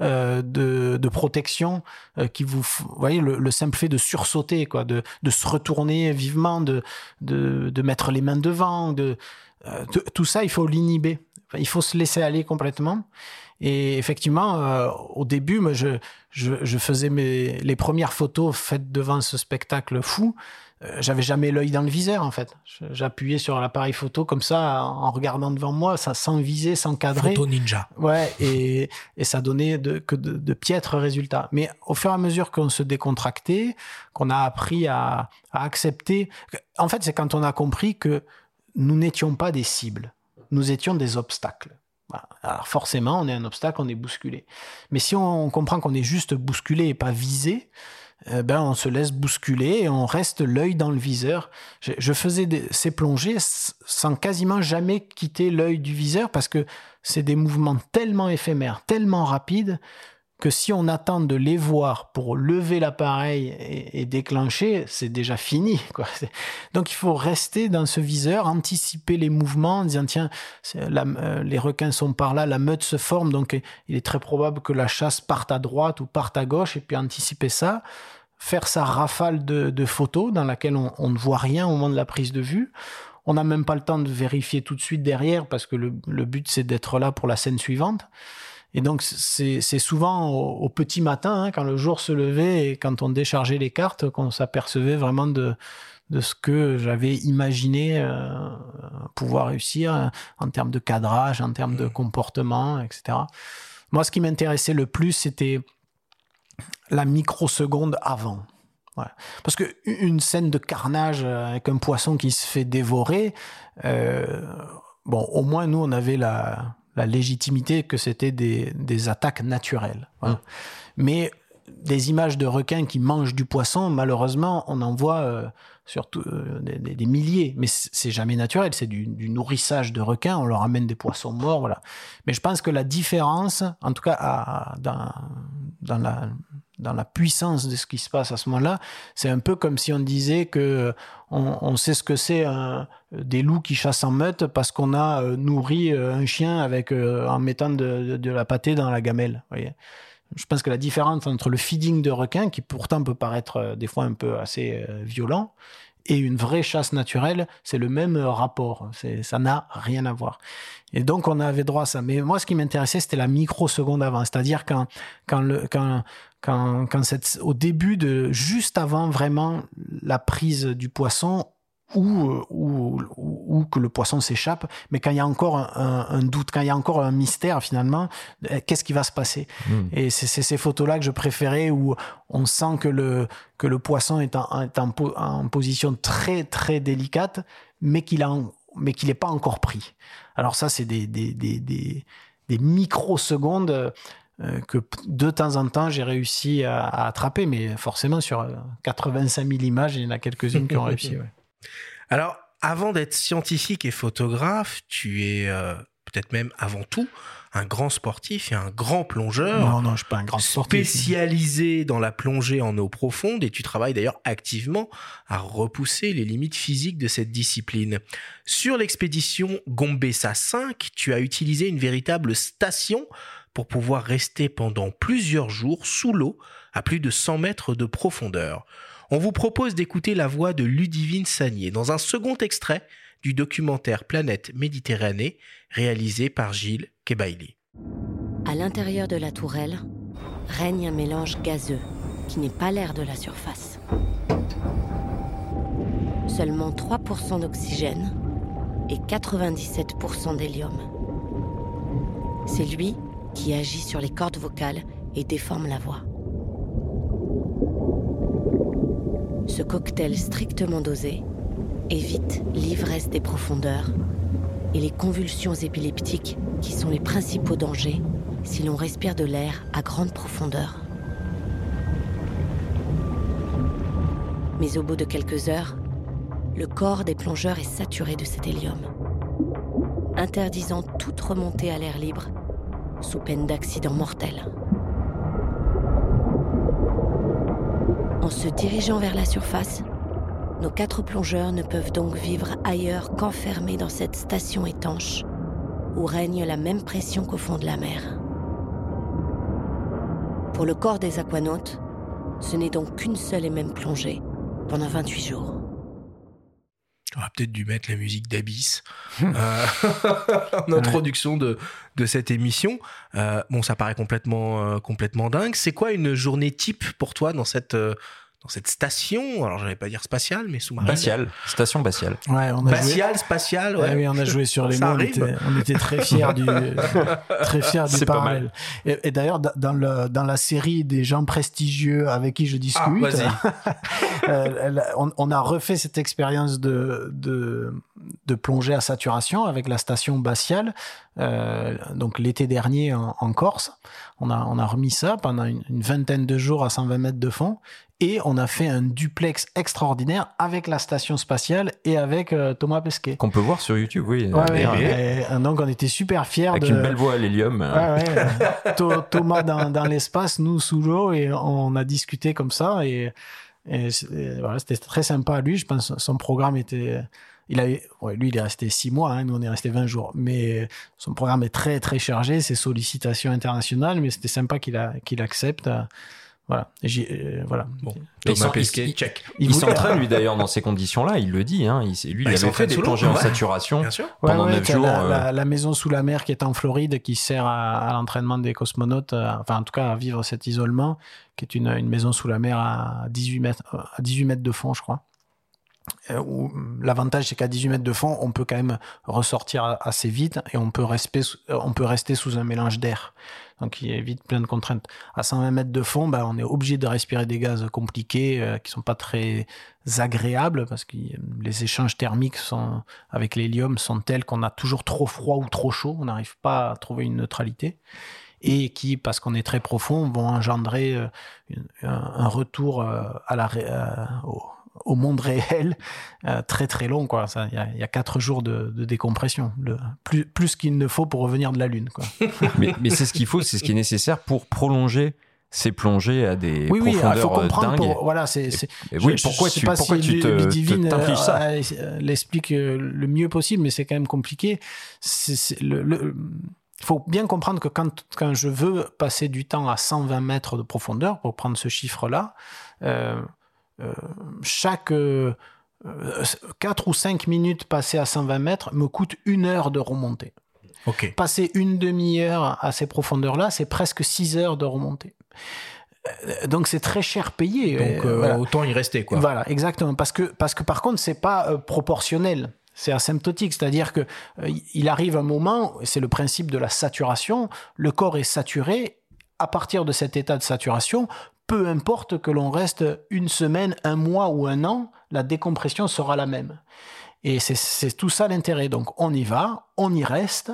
euh, de, de, protection euh, qui vous... Vous voyez, le, le, simple fait de sursauter, quoi, de, de se retourner vivement, de, de, de mettre les mains devant, de euh, tout ça, il faut l'inhiber. Il faut se laisser aller complètement. Et effectivement, euh, au début, moi, je, je, faisais mes, les premières photos faites devant ce spectacle fou. Euh, j'avais jamais l'œil dans le viseur, en fait. J'appuyais sur l'appareil photo comme ça, en regardant devant moi, ça sans viser, sans cadrer. Photo ninja. Ouais, et, et ça donnait de, que de, de, piètres résultats. Mais au fur et à mesure qu'on se décontractait, qu'on a appris à, à accepter, en fait, c'est quand on a compris que nous n'étions pas des cibles, nous étions des obstacles. Alors forcément, on est un obstacle, on est bousculé. Mais si on comprend qu'on est juste bousculé et pas visé, eh ben on se laisse bousculer et on reste l'œil dans le viseur. Je, faisais ces plongées sans quasiment jamais quitter l'œil du viseur parce que c'est des mouvements tellement éphémères, tellement rapides que si on attend de les voir pour lever l'appareil et, déclencher, c'est déjà fini. Donc il faut rester dans ce viseur, anticiper les mouvements en disant tiens, euh, les requins sont par là, la meute se forme, donc il est très probable que la chasse parte à droite ou parte à gauche, et puis anticiper ça, faire sa rafale de, photos dans laquelle on, ne voit rien au moment de la prise de vue. On n'a même pas le temps de vérifier tout de suite derrière parce que le but c'est d'être là pour la scène suivante. Et donc, c'est souvent au, petit matin, hein, quand le jour se levait et quand on déchargeait les cartes, qu'on s'apercevait vraiment de, de ce que j'avais imaginé euh, pouvoir réussir euh, en termes de cadrage, en termes de mmh. comportement, etc. Moi, ce qui m'intéressait le plus, c'était la microseconde avant. Parce que une scène de carnage euh, avec un poisson qui se fait dévorer, bon, au moins nous, on avait la, la légitimité que c'était des, des, attaques naturelles. Mmh. Mais des images de requins qui mangent du poisson, malheureusement, on en voit euh, surtout euh, des, milliers. Mais c'est jamais naturel, c'est du, du, nourrissage de requins. On leur amène des poissons morts, voilà. Mais je pense que la différence, en tout cas à, dans, dans la dans la puissance de ce qui se passe à ce moment-là. C'est un peu comme si on disait que on, sait ce que c'est des loups qui chassent en meute parce qu'on a euh, nourri euh, un chien avec euh, en mettant de, la pâtée dans la gamelle. Voyez je pense que la différence entre le feeding de requin, qui pourtant peut paraître des fois un peu assez violent, et une vraie chasse naturelle, c'est le même rapport. Ça n'a rien à voir. Et donc, on avait droit à ça. Mais moi, ce qui m'intéressait, c'était la microseconde avant. C'est-à-dire quand, quand, le, quand, quand, quand cette, au début de, juste avant vraiment la prise du poisson, ou, ou, ou, que le poisson s'échappe, mais quand il y a encore un, un, doute, quand il y a encore un mystère finalement, euh, qu'est-ce qui va se passer? Hmm. Et c'est ces photos-là que je préférais où on sent que le, que le poisson est en, est en, en position très très délicate, mais qu'il a mais qu'il n'est pas encore pris. Alors ça, c'est des, des, des, des, des microsecondes euh, que de temps en temps j'ai réussi à, attraper, mais forcément sur 85 euh, 000 images, il y en a quelques-unes qui ont réussi. Alors, avant d'être scientifique et photographe, tu es euh, peut-être même avant tout un grand sportif et un grand plongeur. Non, non, je suis pas un grand sportif. Spécialisé dans la plongée en eau profonde et tu travailles d'ailleurs activement à repousser les limites physiques de cette discipline. Sur l'expédition Gombessa 5, tu as utilisé une véritable station pour pouvoir rester pendant plusieurs jours sous l'eau à plus de 100 mètres de profondeur. On vous propose d'écouter la voix de Ludivine Sagnier dans un second extrait du documentaire Planète Méditerranée réalisé par Gilles Kebaili. À l'intérieur de la tourelle règne un mélange gazeux qui n'est pas l'air de la surface. Seulement 3% d'oxygène et 97% d'hélium. C'est lui qui agit sur les cordes vocales et déforme la voix. Ce cocktail strictement dosé évite l'ivresse des profondeurs et les convulsions épileptiques qui sont les principaux dangers si l'on respire de l'air à grande profondeur. Mais au bout de quelques heures, le corps des plongeurs est saturé de cet hélium, interdisant toute remontée à l'air libre sous peine d'accident mortel. En se dirigeant vers la surface, nos quatre plongeurs ne peuvent donc vivre ailleurs qu'enfermés dans cette station étanche où règne la même pression qu'au fond de la mer. Pour le corps des aquanautes, ce n'est donc qu'une seule et même plongée pendant 28 jours. On aurait peut-être dû mettre la musique d'Abyss euh, en introduction de, de cette émission. Euh, bon, ça paraît complètement, euh, complètement dingue. C'est quoi une journée type pour toi dans cette, euh, dans cette station Alors, j'allais pas dire spatiale, mais sous-marine. Batial, station Batial. Ouais, on a joué. Spatiale, spatiale, ouais. Ouais, oui, on a joué sur les mots. On était, on était très fiers du, très fiers du parallèle. Et, et d'ailleurs, da- dans, le, dans la série des gens prestigieux avec qui je Ah, discute, vas-y. euh, on, on a refait cette expérience de, de, de plongée à saturation avec la station Batial, euh, donc l'été dernier en, en Corse. On a, on a remis ça pendant une, une vingtaine de jours à 120 mètres de fond. Et on a fait un duplex extraordinaire avec la station spatiale et avec euh, Thomas Pesquet. Qu'on peut voir sur YouTube, oui. Ouais, ouais, d'ailleurs, et, donc on était super fiers Avec de... une belle voix à l'hélium. Thomas dans, dans l'espace, nous sous l'eau, et on a discuté comme ça. Et, et c'est- et voilà, c'était très sympa à lui. Je pense que son programme était. Il avait, ouais, lui, il est resté six mois, hein, nous on est resté 20 jours. Mais son programme est très très chargé, ses sollicitations internationales, mais c'était sympa qu'il a- qu'il accepte. Voilà. Euh, voilà. Bon, Mais Thomas il- Pesquet, il- check. Il, voulait- s'entraîne lui d'ailleurs dans ces conditions-là, il le dit. Hein, il, lui, Bah, il il avait fait s'entraîne des plongées en saturation. Ouais, pendant ouais, 9 t'as jours. La, euh, la- la maison sous la mer qui est en Floride, qui sert à, à l'entraînement des cosmonautes, euh, enfin en tout cas à vivre cet isolement, qui est une, une maison sous la mer à 18 mètres, euh, à 18 mètres de fond, je crois. Euh, où, hum, L'avantage, c'est qu'à 18 mètres de fond, on peut quand même ressortir assez vite et on peut rester, euh, on peut rester sous un mélange d'air. Donc, il évite plein de contraintes. À 120 mètres de fond, ben, on est obligé de respirer des gaz compliqués euh, qui sont pas très agréables parce que euh, les échanges thermiques avec l'hélium sont tels qu'on a toujours trop froid ou trop chaud. On n'arrive pas à trouver une neutralité. Et qui, parce qu'on est très profond, vont engendrer euh, un, retour à la, au, au monde réel euh, très très long. quoi. Ça, Il y, a- il y a quatre jours de, de décompression, le, plus, plus qu'il ne faut pour revenir de la Lune. Quoi. mais mais c'est ce qu'il faut, c'est ce qui est nécessaire pour prolonger ces plongées à des Oui, oui, il profondeurs faut euh, comprendre. dingues. Pour, voilà, c'est, oui, pourquoi je sais tu, pas pourquoi si tu te, ça euh, l'explique le mieux possible, mais c'est quand même compliqué. Le, le- il faut bien comprendre que quand, quand je veux passer du temps à 120 mètres de profondeur, pour prendre ce chiffre-là, euh, chaque euh, 4 ou 5 minutes passées à 120 mètres me coûte une heure de remontée. Ok. Passer une demi-heure à ces profondeurs-là, c'est presque 6 heures de remontée. Euh, Donc c'est très cher payé. Donc, Euh, euh, voilà. autant y rester, quoi. Voilà, exactement. Parce que, parce que par contre, c'est pas euh, proportionnel. C'est asymptotique, c'est-à-dire que euh, il arrive un moment, c'est le principe de la saturation, le corps est saturé. À partir de cet état de saturation, peu importe que l'on reste une semaine, un mois ou un an, la décompression sera la même. Et c'est- tout ça l'intérêt. Donc on y va, on y reste,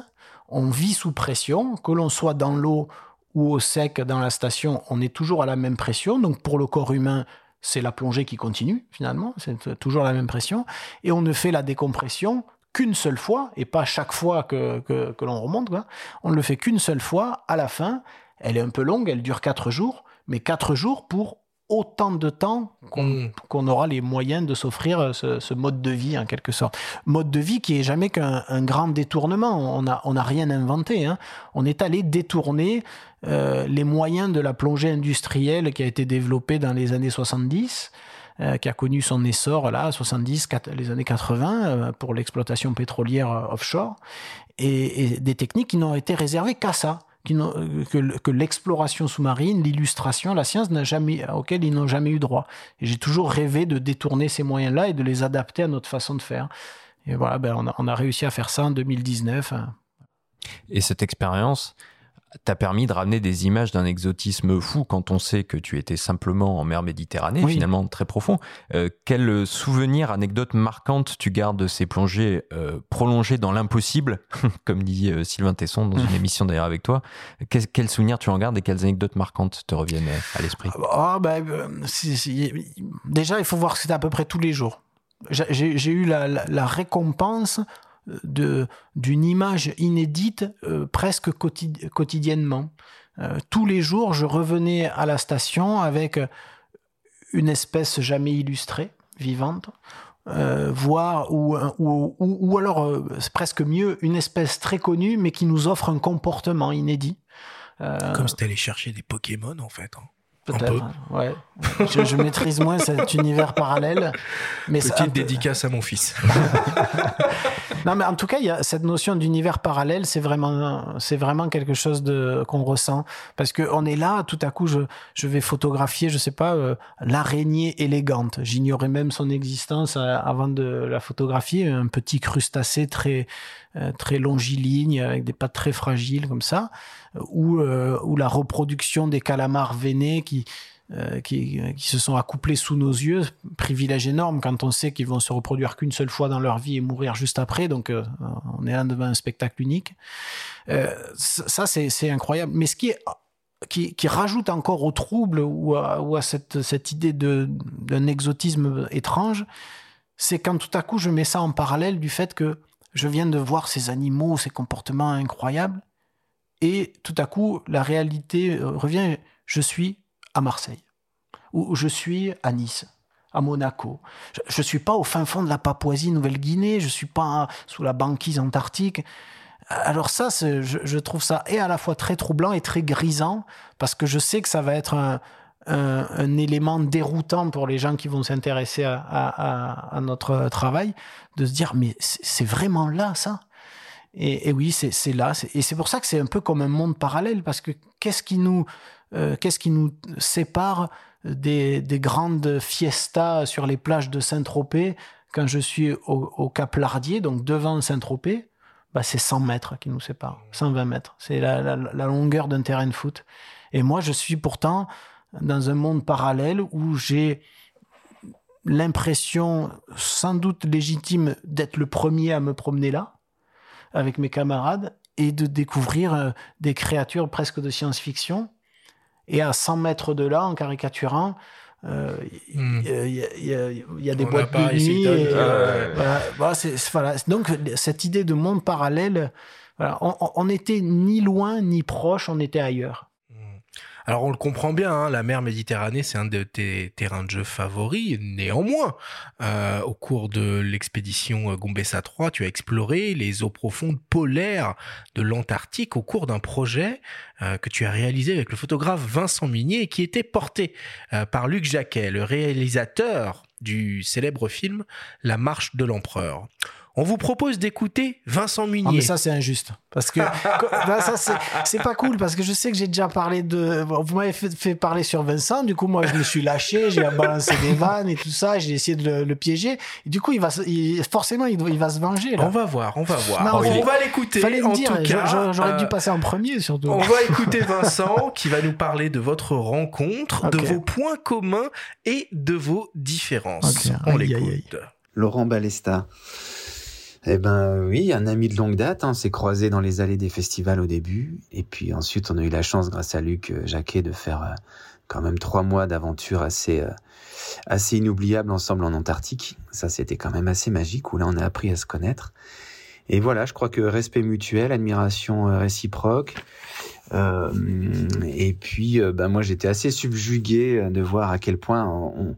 on vit sous pression, que l'on soit dans l'eau ou au sec dans la station, on est toujours à la même pression. Donc pour le corps humain, c'est la plongée qui continue finalement, c'est toujours la même pression. Et on ne fait la décompression qu'une seule fois, et pas chaque fois que, l'on remonte, on ne le fait qu'une seule fois, à la fin, elle est un peu longue, elle dure quatre jours, mais quatre jours pour autant de temps qu'on Mm. aura les moyens de s'offrir ce, ce mode de vie en quelque sorte. Mode de vie qui est jamais qu'un un grand détournement. On n'a on a rien inventé. hein. On est allé détourner euh, les moyens de la plongée industrielle qui a été développée dans les années 70 euh, qui a connu son essor là, 70, quat- les années 80, euh, pour l'exploitation pétrolière euh, offshore, et, et des techniques qui n'ont été réservées qu'à ça, que, l'exploration sous-marine, l'illustration, la science n'a jamais, ils n'ont jamais eu droit. Et j'ai toujours rêvé de détourner ces moyens-là et de les adapter à notre façon de faire. Et voilà, ben on, a, on a réussi à faire ça en 2019. hein. Et cette expérience t'a permis de ramener des images d'un exotisme fou quand on sait que tu étais simplement en mer Méditerranée, Oui. finalement très profond. Euh, quel souvenir, anecdote marquante tu gardes de ces plongées euh, prolongées dans l'impossible, comme dit euh, Sylvain Tesson dans une émission d'ailleurs avec toi? Quel, quel souvenir tu en gardes et quelles anecdotes marquantes te reviennent euh, à l'esprit? Ah, ben, euh, c'est- c'est- déjà, il faut voir que c'était à peu près tous les jours. J'ai- eu la, la- la récompense d'une image inédite euh, presque quotidi- quotidiennement. Euh, tous les jours, je revenais à la station avec une espèce jamais illustrée, vivante, euh, voire ou, ou, ou, alors euh, c'est presque mieux une espèce très connue mais qui nous offre un comportement inédit. Euh, Comme si t'allais chercher des Pokémon, en fait. hein. Peut-être, peu. ouais. Je, je maîtrise moins cet univers parallèle. Mais ça- Petite dédicace à mon fils. Non, mais en tout cas, il y a cette notion d'univers parallèle, c'est vraiment, c'est vraiment quelque chose de qu'on ressent parce que on est là, tout à coup, je, je vais photographier, je sais pas, euh, l'araignée élégante. J'ignorais même son existence euh, avant de la photographier, un petit crustacé très très longiligne avec des pattes très fragiles comme ça, ou euh, ou la reproduction des calamars veinés qui euh, qui, se sont accouplés sous nos yeux, privilège énorme quand on sait qu'ils vont se reproduire qu'une seule fois dans leur vie et mourir juste après. Donc, euh, on est là devant un spectacle unique. Euh, ça, c'est incroyable. Mais ce qui est qui, qui rajoute encore au trouble ou à, ou à cette, cette idée d'un exotisme étrange, c'est quand tout à coup je mets ça en parallèle du fait que je viens de voir ces animaux, ces comportements incroyables, et tout à coup la réalité euh, revient. Je suis à Marseille, ou je suis à Nice, à Monaco. Je ne suis pas au fin fond de la Papouasie-Nouvelle-Guinée, je suis pas sous la banquise antarctique. Alors ça, je, je trouve ça et à la fois très troublant et très grisant, parce que je sais que ça va être un, un- élément déroutant pour les gens qui vont s'intéresser à, notre travail, de se dire, mais c'est vraiment là, ça? Et, oui, c'est là. Et c'est pour ça que c'est un peu comme un monde parallèle, parce que qu'est-ce qui nous, euh, qu'est-ce qui nous sépare des, des grandes fiestas sur les plages de Saint-Tropez quand je suis au, Cap Lardier, donc devant Saint-Tropez? Bah, c'est 100 mètres qui nous séparent, 120 mètres. C'est la longueur d'un terrain de foot. Et moi, je suis pourtant dans un monde parallèle où j'ai l'impression, sans doute légitime, d'être le premier à me promener là, avec mes camarades, et de découvrir euh, des créatures presque de science-fiction. Et à 100 mètres de là, en caricaturant, euh, il Hmm. y, a- il y a- y y des On boîtes de nuit. et, euh, voilà, voilà, voilà. Donc, cette idée de monde parallèle, on n'était ni loin ni proche, on était ailleurs. Alors on le comprend bien, hein, la mer Méditerranée, c'est un de tes terrains de jeu favoris. Néanmoins, euh, au cours de l'expédition euh, Gombessa 3, tu as exploré les eaux profondes polaires de l'Antarctique au cours d'un projet euh, que tu as réalisé avec le photographe Vincent Minier et qui était porté par Luc Jacquet, le réalisateur du célèbre film La Marche de l'Empereur. On vous propose d'écouter Vincent Ah, Munier. mais ça, c'est injuste. Parce que ben, ça, c'est- pas cool. Parce que je sais que j'ai déjà parlé de. Vous m'avez fait, fait parler sur Vincent. Du coup, moi, je me suis lâché. J'ai balancé des vannes et tout ça. J'ai essayé de le, le piéger. Et du coup, il va, il- forcément, il, va se venger. Là. On va voir, on va voir. Non, on va l'écouter. Fallait en me dire. tout cas, J'aurais dû euh, passer en premier, surtout. On va écouter Vincent qui va nous parler de votre rencontre, de vos points communs et de vos différences. On l'écoute. Laurent Balesta. Eh ben oui, un ami de longue date, hein, on s'est croisé dans les allées des festivals au début, et puis ensuite on a eu la chance, grâce à Luc euh, Jacquet, de faire euh, quand même trois mois d'aventure assez euh, assez inoubliable ensemble en Antarctique. Ça, c'était quand même assez magique, où là on a appris à se connaître. Et voilà, je crois que respect mutuel, admiration réciproque. Euh, et puis, ben moi, j'étais assez subjugué de voir à quel point on,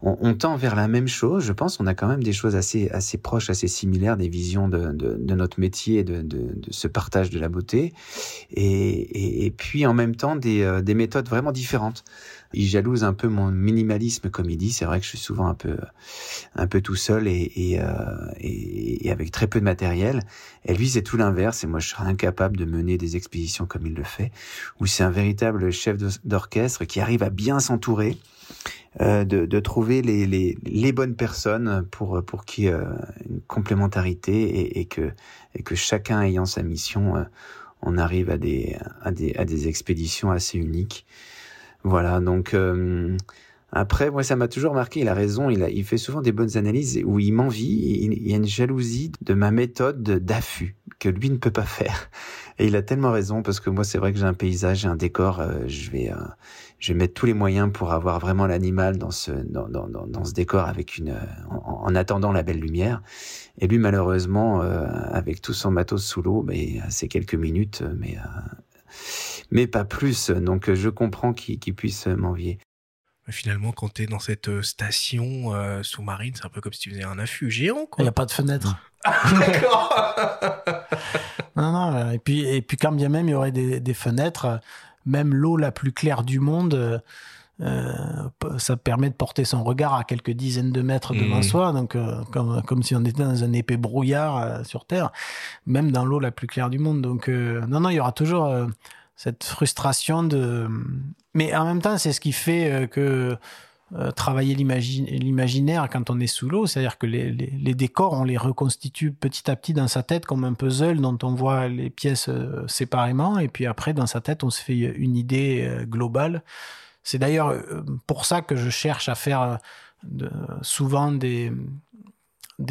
on, on, tend vers la même chose. Je pense on a quand même des choses assez, assez proches, assez similaires, des visions de, de, de notre métier, de, de, ce partage de la beauté, et, et, et puis en même temps des, euh, des méthodes vraiment différentes. Il jalouse un peu mon minimalisme, comme il dit. C'est vrai que je suis souvent un peu, un peu tout seul et, et, euh, et, avec très peu de matériel. Et lui, c'est tout l'inverse. Et moi, je serais incapable de mener des expéditions comme il le fait, où c'est un véritable chef d'orchestre qui arrive à bien s'entourer de, de, trouver les, les, les, bonnes personnes pour, pour qu'il y ait une complémentarité et, et, que, et que chacun ayant sa mission, euh, on arrive à des, à des, à des expéditions assez uniques. Voilà, donc euh, après, moi, ça m'a toujours marqué. Il a raison. Il, a, il fait souvent des bonnes analyses où il m'envie. Il, il, y a une jalousie de ma méthode d'affût que lui ne peut pas faire. Et il a tellement raison parce que moi, c'est vrai que j'ai un paysage, j'ai un décor. Euh, je vais, euh, je vais mettre tous les moyens pour avoir vraiment l'animal dans ce, dans, dans, dans, ce décor avec une, en, en, attendant la belle lumière. Et lui, malheureusement, euh, avec tout son matos sous l'eau, mais c'est quelques minutes, mais mais pas plus. Donc, je comprends qu'il puisse m'envier finalement, quand tu es dans cette station euh, sous-marine, c'est un peu comme si tu faisais un affût géant. Il n'y a pas de fenêtre. D'accord. non, non. Et puis, et puis, quand bien même il y aurait des, des fenêtres, même l'eau la plus claire du monde, euh, ça permet de porter son regard à quelques dizaines de mètres devant mmh. soi, donc euh, comme, comme si on était dans un épais brouillard sur Terre, même dans l'eau la plus claire du monde. Donc, non, non, il y aura toujours cette frustration de. Mais en même temps, c'est ce qui fait euh, que euh, travailler l'imaginaire quand on est sous l'eau, c'est-à-dire que les, décors, on les reconstitue petit à petit dans sa tête comme un puzzle dont on voit les pièces euh, séparément, et puis après, dans sa tête, on se fait une idée globale. C'est d'ailleurs pour ça que je cherche à faire souvent des,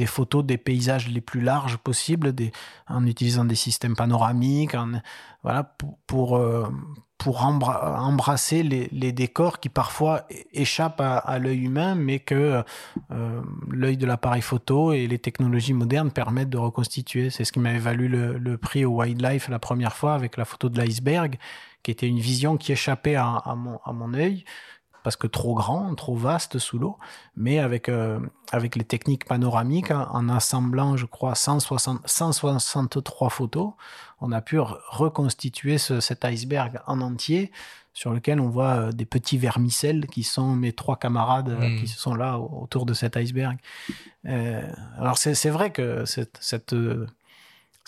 photos des paysages les plus larges possibles, en utilisant des systèmes panoramiques, voilà, pour, pour embrasser les, décors qui parfois échappent à, l'œil humain, mais que euh, l'œil de l'appareil photo et les technologies modernes permettent de reconstituer. C'est ce qui m'avait valu le, prix au Wildlife la première fois avec la photo de l'iceberg, qui était une vision qui échappait à, mon, œil parce que trop grand, trop vaste sous l'eau, mais avec, euh, avec les techniques panoramiques, en assemblant, je crois, 160, 163 photos, on a pu reconstituer ce, cet iceberg en entier sur lequel on voit euh, des petits vermicelles qui sont mes trois camarades euh, mmh. qui sont là autour de cet iceberg. alors c'est vrai que cette, cette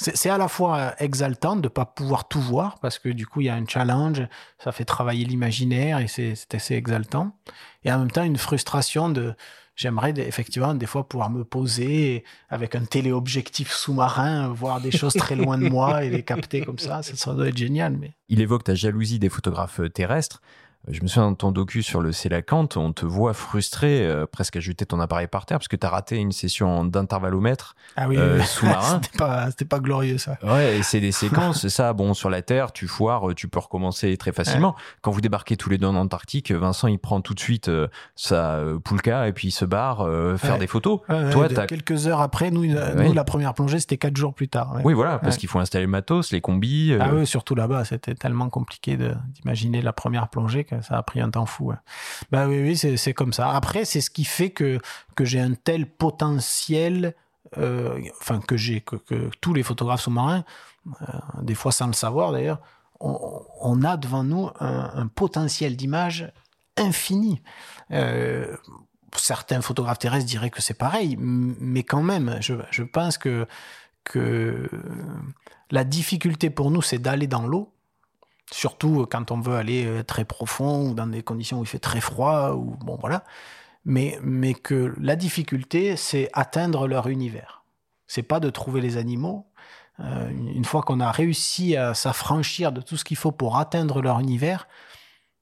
c'est à la fois exaltant de ne pas pouvoir tout voir parce que du coup il y a un challenge, ça fait travailler l'imaginaire et c'est assez exaltant. Et en même temps une frustration de j'aimerais effectivement des fois pouvoir me poser avec un téléobjectif sous-marin, voir des choses très loin de moi et les capter comme ça, ça, doit être génial. Mais... Il évoque ta jalousie des photographes terrestres. Je me souviens dans ton docu sur le Célacante, on te voit frustré, euh, presque à jeter ton appareil par terre, parce que tu as raté une session d'intervallomètre ah oui, euh, sous-marin. c'était pas, pas, glorieux ça. Ouais, et c'est des séquences, ça, bon, sur la Terre, tu foires, tu peux recommencer très facilement. Quand vous débarquez tous les deux en Antarctique, Vincent, il prend tout de suite euh, sa euh, poulka et puis il se barre faire des photos. Toi, as... Quelques heures après, nous, nous la première plongée, c'était quatre jours plus tard. Oui, voilà, parce qu'il faut installer le matos, les combis. Ah oui, surtout là-bas, c'était tellement compliqué d'imaginer la première plongée ça a pris un temps fou. Bah oui, oui, c'est comme ça. Après, c'est ce qui fait que, que j'ai un tel potentiel, euh, enfin, que j'ai, que, tous les photographes sous-marins, euh, des fois sans le savoir d'ailleurs, on, a devant nous un, un potentiel d'image infini. Euh, certains photographes terrestres diraient que c'est pareil, mais quand même, je, je pense que, que la difficulté pour nous, c'est d'aller dans l'eau Surtout quand on veut aller euh, très profond ou dans des conditions où il fait très froid ou bon voilà. Mais, mais que la difficulté, c'est atteindre leur univers. C'est pas de trouver les animaux. Euh, une fois qu'on a réussi à s'affranchir de tout ce qu'il faut pour atteindre leur univers,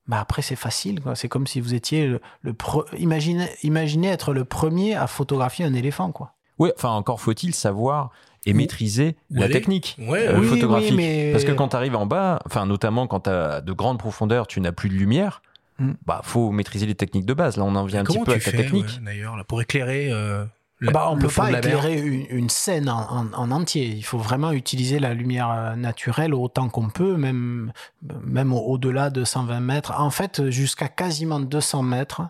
bah après c'est facile. C'est comme si vous étiez le, le imaginez, imaginez être le premier à photographier un éléphant. Quoi. Ouais, enfin encore faut-il savoir et maîtriser la technique Ouais, euh, Oui, oui, photographique. mais- Parce que quand tu arrives en bas, enfin notamment quand tu as de grandes profondeurs, tu n'as plus de lumière. Mm. Bah, faut maîtriser les techniques de base. Là, on en vient un petit peu fais la technique. ouais, d'ailleurs pour éclairer euh, la- Bah, on le peut pas éclairer une, une scène en, en- en entier. Il faut vraiment utiliser la lumière euh, naturelle autant qu'on peut, même, même au- au-delà de 120 mètres. En fait, jusqu'à quasiment 200 mètres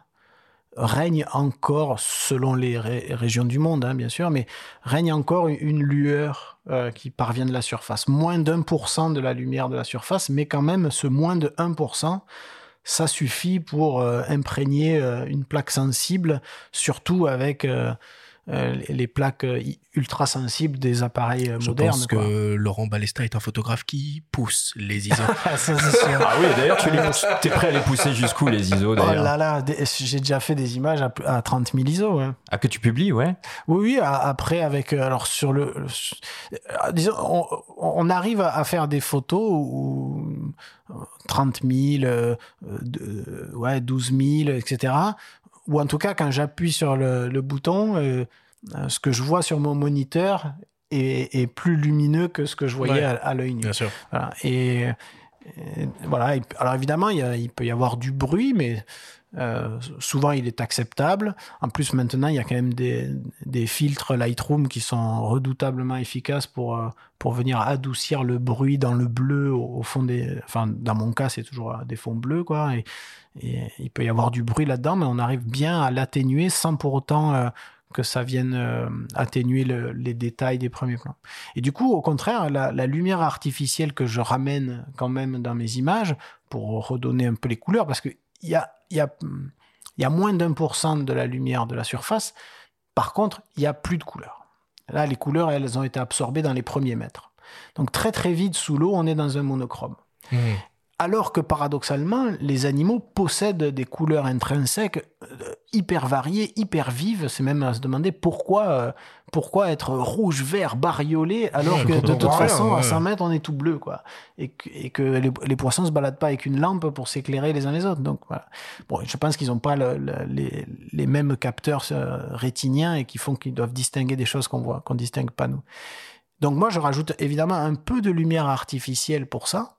règne encore, selon les ré- régions du monde, hein, bien sûr, mais règne encore une lueur euh, qui parvient de la surface. Moins d'un pour cent de la lumière de la surface, mais quand même, ce moins de 1%, ça suffit pour euh, imprégner euh, une plaque sensible, surtout avec les- les plaques euh, ultra sensibles des appareils euh, Je modernes. pense quoi. que Laurent Balesta est un photographe qui pousse les ISO. Ah, ça, c'est sûr. Ah oui, d'ailleurs, tu es prêt à les pousser jusqu'où les ISO Oh d'ailleurs là là, des- j'ai déjà fait des images à, à 30 000 ISO. ouais. Ah, que tu publies, ouais. Oui, oui, après, avec. euh, Alors, sur le. euh, disons, on, on arrive à faire des photos où euh, 30 000, euh, de- ouais, 12 000, etc. Ou en tout cas, quand j'appuie sur le, le bouton, euh, euh, ce que je vois sur mon moniteur est, est plus lumineux que ce que je voyais Ouais. à, à l'œil nu. Bien sûr. Voilà. Et, et voilà. Alors évidemment, il, y a- il peut y avoir du bruit, mais euh, souvent il est acceptable. En plus, maintenant, il y a quand même des, filtres Lightroom qui sont redoutablement efficaces pour, euh, pour venir adoucir le bruit dans le bleu au, fond des. Enfin, dans mon cas, c'est toujours euh, des fonds bleus, quoi. Et, il peut y avoir du bruit là-dedans, mais on arrive bien à l'atténuer sans pour autant que ça vienne atténuer le- les détails des premiers plans. Et du coup, au contraire, la, la lumière artificielle que je ramène quand même dans mes images pour redonner un peu les couleurs, parce qu'il y a, il y, a, il y a moins d'un pour cent de la lumière de la surface. Par contre, il n'y a plus de couleurs. Là, les couleurs, elles ont été absorbées dans les premiers mètres. Donc très très vite, sous l'eau, on est dans un monochrome. Mmh. Alors que paradoxalement, les animaux possèdent des couleurs intrinsèques euh, hyper variées, hyper vives. C'est même à se demander pourquoi, euh, pourquoi être rouge, vert, bariolé, alors que de toute façon, à ouais. 100 mètres, on est tout bleu. quoi. Et que, et que les, les poissons se baladent pas avec une lampe pour s'éclairer les uns les autres. Donc voilà. Bon, je pense qu'ils n'ont pas le- le- les, les mêmes capteurs euh, rétiniens et qui font qu'ils doivent distinguer des choses qu'on voit, qu'on distingue pas nous. Donc moi, je rajoute évidemment un peu de lumière artificielle pour ça.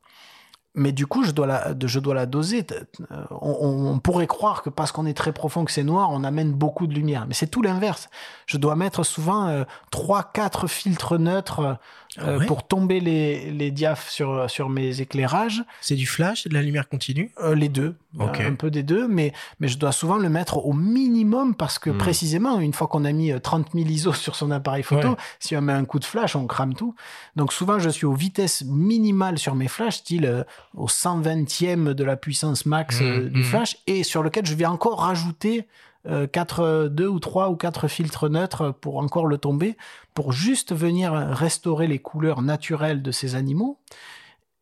Mais du coup, je dois la, je dois la doser. Euh, On, on- on pourrait croire que parce qu'on est très profond, que c'est noir, on amène beaucoup de lumière. Mais c'est tout l'inverse. Je dois mettre souvent euh, trois, quatre filtres neutres euh, Ah ouais pour tomber les, les sur, sur mes éclairages. C'est du flash, c'est de la lumière continue? Euh, les deux, Ok. un peu des deux, mais, mais je dois souvent le mettre au minimum parce que Hmm. précisément, une fois qu'on a mis euh, 30 000 ISO sur son appareil photo, Ouais. si on met un coup de flash, on crame tout. Donc souvent, je suis aux vitesses minimales sur mes flashs, style euh, au 120e de la puissance max euh, Mhm, du mhm. flash, et sur lequel je vais encore rajouter euh, quatre, euh, deux ou trois ou quatre filtres neutres pour encore le tomber, pour juste venir restaurer les couleurs naturelles de ces animaux,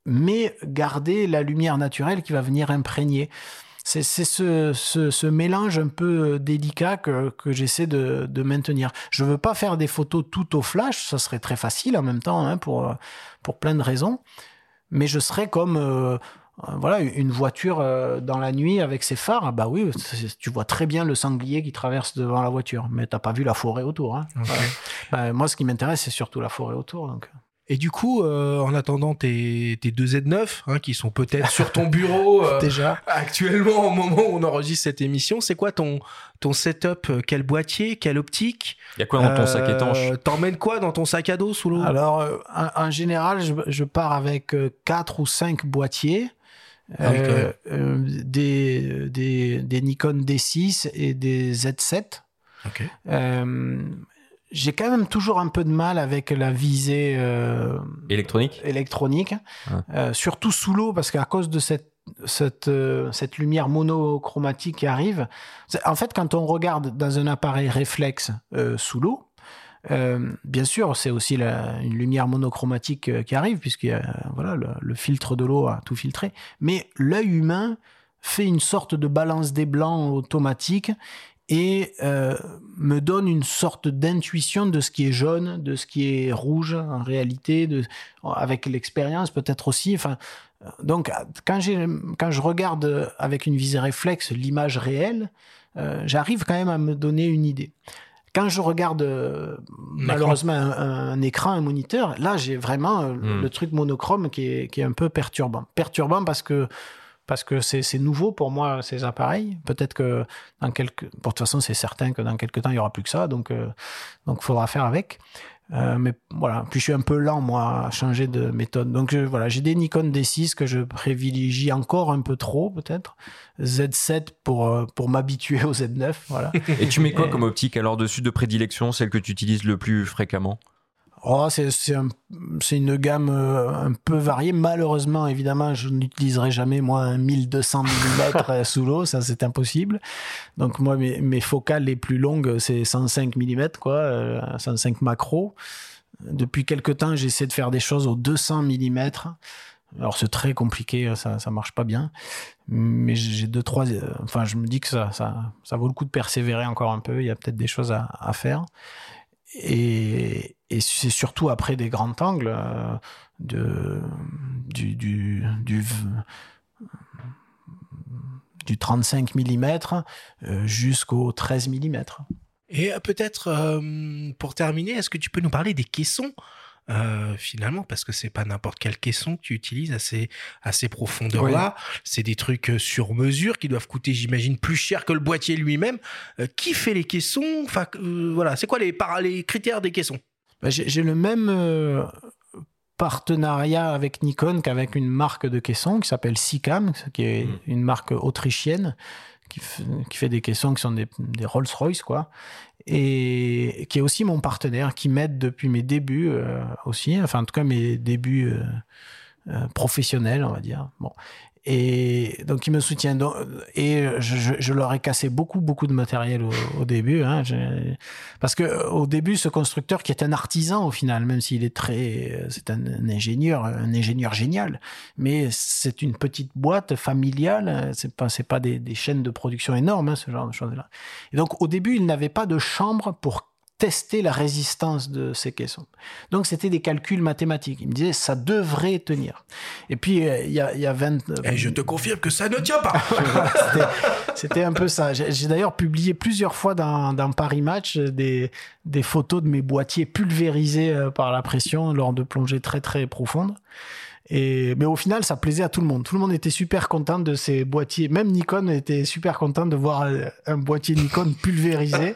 mais garder la lumière naturelle qui va venir imprégner. C'est ce, ce, ce mélange un peu délicat que, que j'essaie de, de maintenir. Je veux pas faire des photos tout au flash, ça serait très facile en même temps hein, pour, pour plein de raisons, mais je serais comme euh, voilà une voiture euh, dans la nuit avec ses phares. Ah Bah oui, tu vois très bien le sanglier qui traverse devant la voiture, mais t'as pas vu la forêt autour. Hein. Bah, moi, ce qui m'intéresse, c'est surtout la forêt autour. Donc. Et du coup, euh, en attendant tes, tes deux Z9, hein, qui sont peut-être sur ton bureau euh, Déjà, actuellement au moment où on enregistre cette émission, c'est quoi ton, ton setup euh, Quel boîtier Quelle optique Il y a quoi dans ton sac Euh, étanche? T'emmènes quoi dans ton sac à dos sous l'eau? Alors, euh, en, en général, je, je pars avec euh, quatre ou cinq boîtiers, Ah quand euh, euh, des, des, des Nikon D6 et des Z7. Ok. Euh, J'ai quand même toujours un peu de mal avec la visée Électronique électronique, Ouais. euh, surtout sous l'eau, parce qu'à cause de cette, cette, euh, cette lumière monochromatique qui arrive, en fait, quand on regarde dans un appareil réflexe euh, sous l'eau, euh, bien sûr, c'est aussi une lumière monochromatique euh, qui arrive, puisque voilà, le, filtre de l'eau a tout filtré. Mais l'œil humain fait une sorte de balance des blancs automatique et euh, me donne une sorte d'intuition de ce qui est jaune, de ce qui est rouge en réalité, avec l'expérience peut-être aussi. Enfin, euh, donc quand, je regarde avec une visée réflexe l'image réelle, euh, j'arrive quand même à me donner une idée. Quand je regarde euh, malheureusement un, un, écran, un moniteur, là j'ai vraiment euh, Hmm. le truc monochrome qui est, qui est un peu perturbant. Perturbant parce que parce que c'est nouveau pour moi ces appareils. Peut-être que dans quelques, pour de toute façon c'est certain que dans quelques temps il y aura plus que ça, donc euh, donc faudra faire avec. Euh, mais voilà, puis je suis un peu lent moi à changer de méthode. Donc je- voilà, j'ai des Nikon D6 que je privilégie encore un peu trop peut-être. Z7 pour euh, pour m'habituer au Z9, voilà. Et tu mets quoi Et- comme optique alors dessus de prédilection, celle que tu utilises le plus fréquemment? Oh, c'est un- une gamme euh, un peu variée. Malheureusement, évidemment, je n'utiliserai jamais moi un 1200 mm sous l'eau, ça c'est impossible. Donc moi, mes, mes focales les plus longues, c'est 105 mm, quoi, euh, 105 macro. Depuis quelque temps, j'essaie de faire des choses aux 200 mm. Alors c'est très compliqué, ça ça marche pas bien. Mais j'ai deux trois. euh, enfin, je me dis que ça ça ça vaut le coup de persévérer encore un peu. Il y a peut-être des choses à, à faire. Et, et c'est surtout après des grands angles euh, de, du, du, du, du 35 mm jusqu'au 13 mm. Et euh, peut-être euh, pour terminer, est-ce que tu peux nous parler des caissons euh, finalement? Parce que c'est pas n'importe quel caisson que tu utilises à ces, à ces profondeurs-là. C'est des trucs euh, sur mesure qui doivent coûter, j'imagine, plus cher que le boîtier lui-même. Euh, qui fait les caissons? Enfin, euh, voilà, c'est quoi les critères des caissons? Ben, J'ai le même euh, partenariat avec Nikon qu'avec une marque de caissons qui s'appelle Sicam, qui est Mm. une marque autrichienne qui, qui fait des caissons qui sont des, des Rolls-Royce, quoi. Et qui est aussi mon partenaire, qui m'aide depuis mes débuts euh, aussi, enfin en tout cas mes débuts euh, professionnels, on va dire. Bon. Et donc, ils me soutiennent. Et je, leur ai cassé beaucoup, beaucoup de matériel au, début. Hein. Parce que au début, ce constructeur, qui est un artisan au final, même s'il est très, c'est un, ingénieur, un ingénieur génial, mais c'est une petite boîte familiale. C'est pas, pas des, des chaînes de production énormes, hein, ce genre de choses-là. Et donc, au début, il n'avait pas de chambre pour tester la résistance de ces caissons. Donc, c'était des calculs mathématiques. Il me disait, ça devrait tenir. Et puis, euh, il y, a, il y a 20... Et Eh, je te confirme que ça ne tient pas. C'était- un peu ça. J'ai d'ailleurs publié plusieurs fois dans, dans Paris Match euh, des, des photos de mes boîtiers pulvérisés euh, par la pression lors de plongées très très profondes. Et, mais au final, ça plaisait à tout le monde. Tout le monde était super content de ces boîtiers. Même Nikon était super content de voir euh, un boîtier Nikon pulvérisé.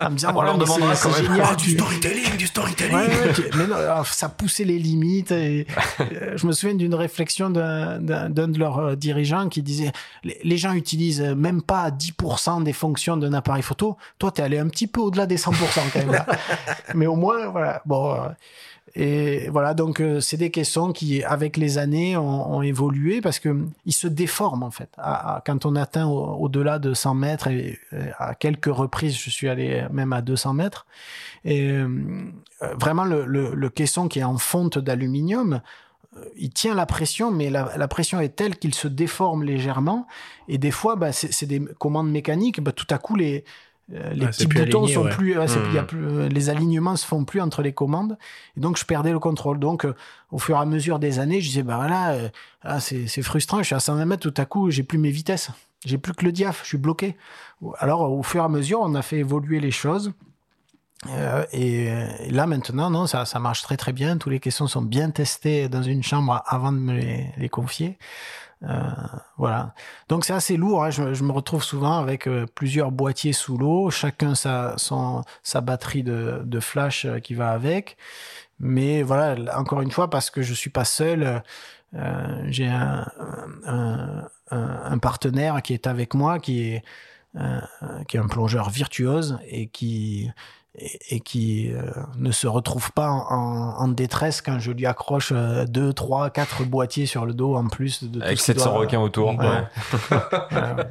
En me disant, voilà, leur mais demandera c'est génial. Oh, du storytelling, du storytelling. Ouais, ouais, tu- mais non, ça poussait les limites. Et, euh, je me souviens d'une réflexion d'un de leurs euh, dirigeants qui disait les, les gens utilisent même pas 10% des fonctions d'un appareil photo. Toi, t'es allé un petit peu au-delà des 100% quand même. là. mais au moins, voilà. Bon. Et voilà, donc euh, c'est des caissons qui, avec les années, ont, ont évolué parce que hum, ils se déforment en fait. À- à- quand on atteint au- au-delà de 100 mètres, et euh, à quelques reprises, je suis allé même à 200 mètres, et euh, euh, vraiment le, le, le caisson qui est en fonte d'aluminium, euh, il tient la pression, mais la, la pression est telle qu'il se déforme légèrement. Et des fois, bah, c'est des commandes mécaniques. Bah, tout à coup, les, les Ah, petits boutons aligné, sont ouais. plus, ouais, y a Mhm. plus, euh, les alignements se font plus entre les commandes. Et donc, je perdais le contrôle. Donc, euh, au fur et à mesure des années, je disais, bah voilà, euh, ah, c'est frustrant. Je suis à 120 mètres, tout à coup, j'ai plus mes vitesses. J'ai plus que le diaph, je suis bloqué. Alors, au fur et à mesure, on a fait évoluer les choses. Euh, et, euh, et là maintenant, non, ça, ça marche très très bien. Tous les questions sont bien testées dans une chambre avant de me les, les confier. Euh, voilà. Donc c'est assez lourd. hein. Je, me retrouve souvent avec euh, plusieurs boîtiers sous l'eau, chacun sa, sa batterie de, flash euh, qui va avec. Mais voilà, encore une fois, parce que je suis pas seul, j'ai un, un, partenaire qui est avec moi, qui est, qui est un plongeur virtuose et qui et, et qui euh, ne se retrouve pas en, en détresse quand je lui accroche euh, deux, trois, quatre boîtiers sur le dos en plus de tout Avec ce qu'il 700 doit- requins autour. Ouais. Ouais, ouais.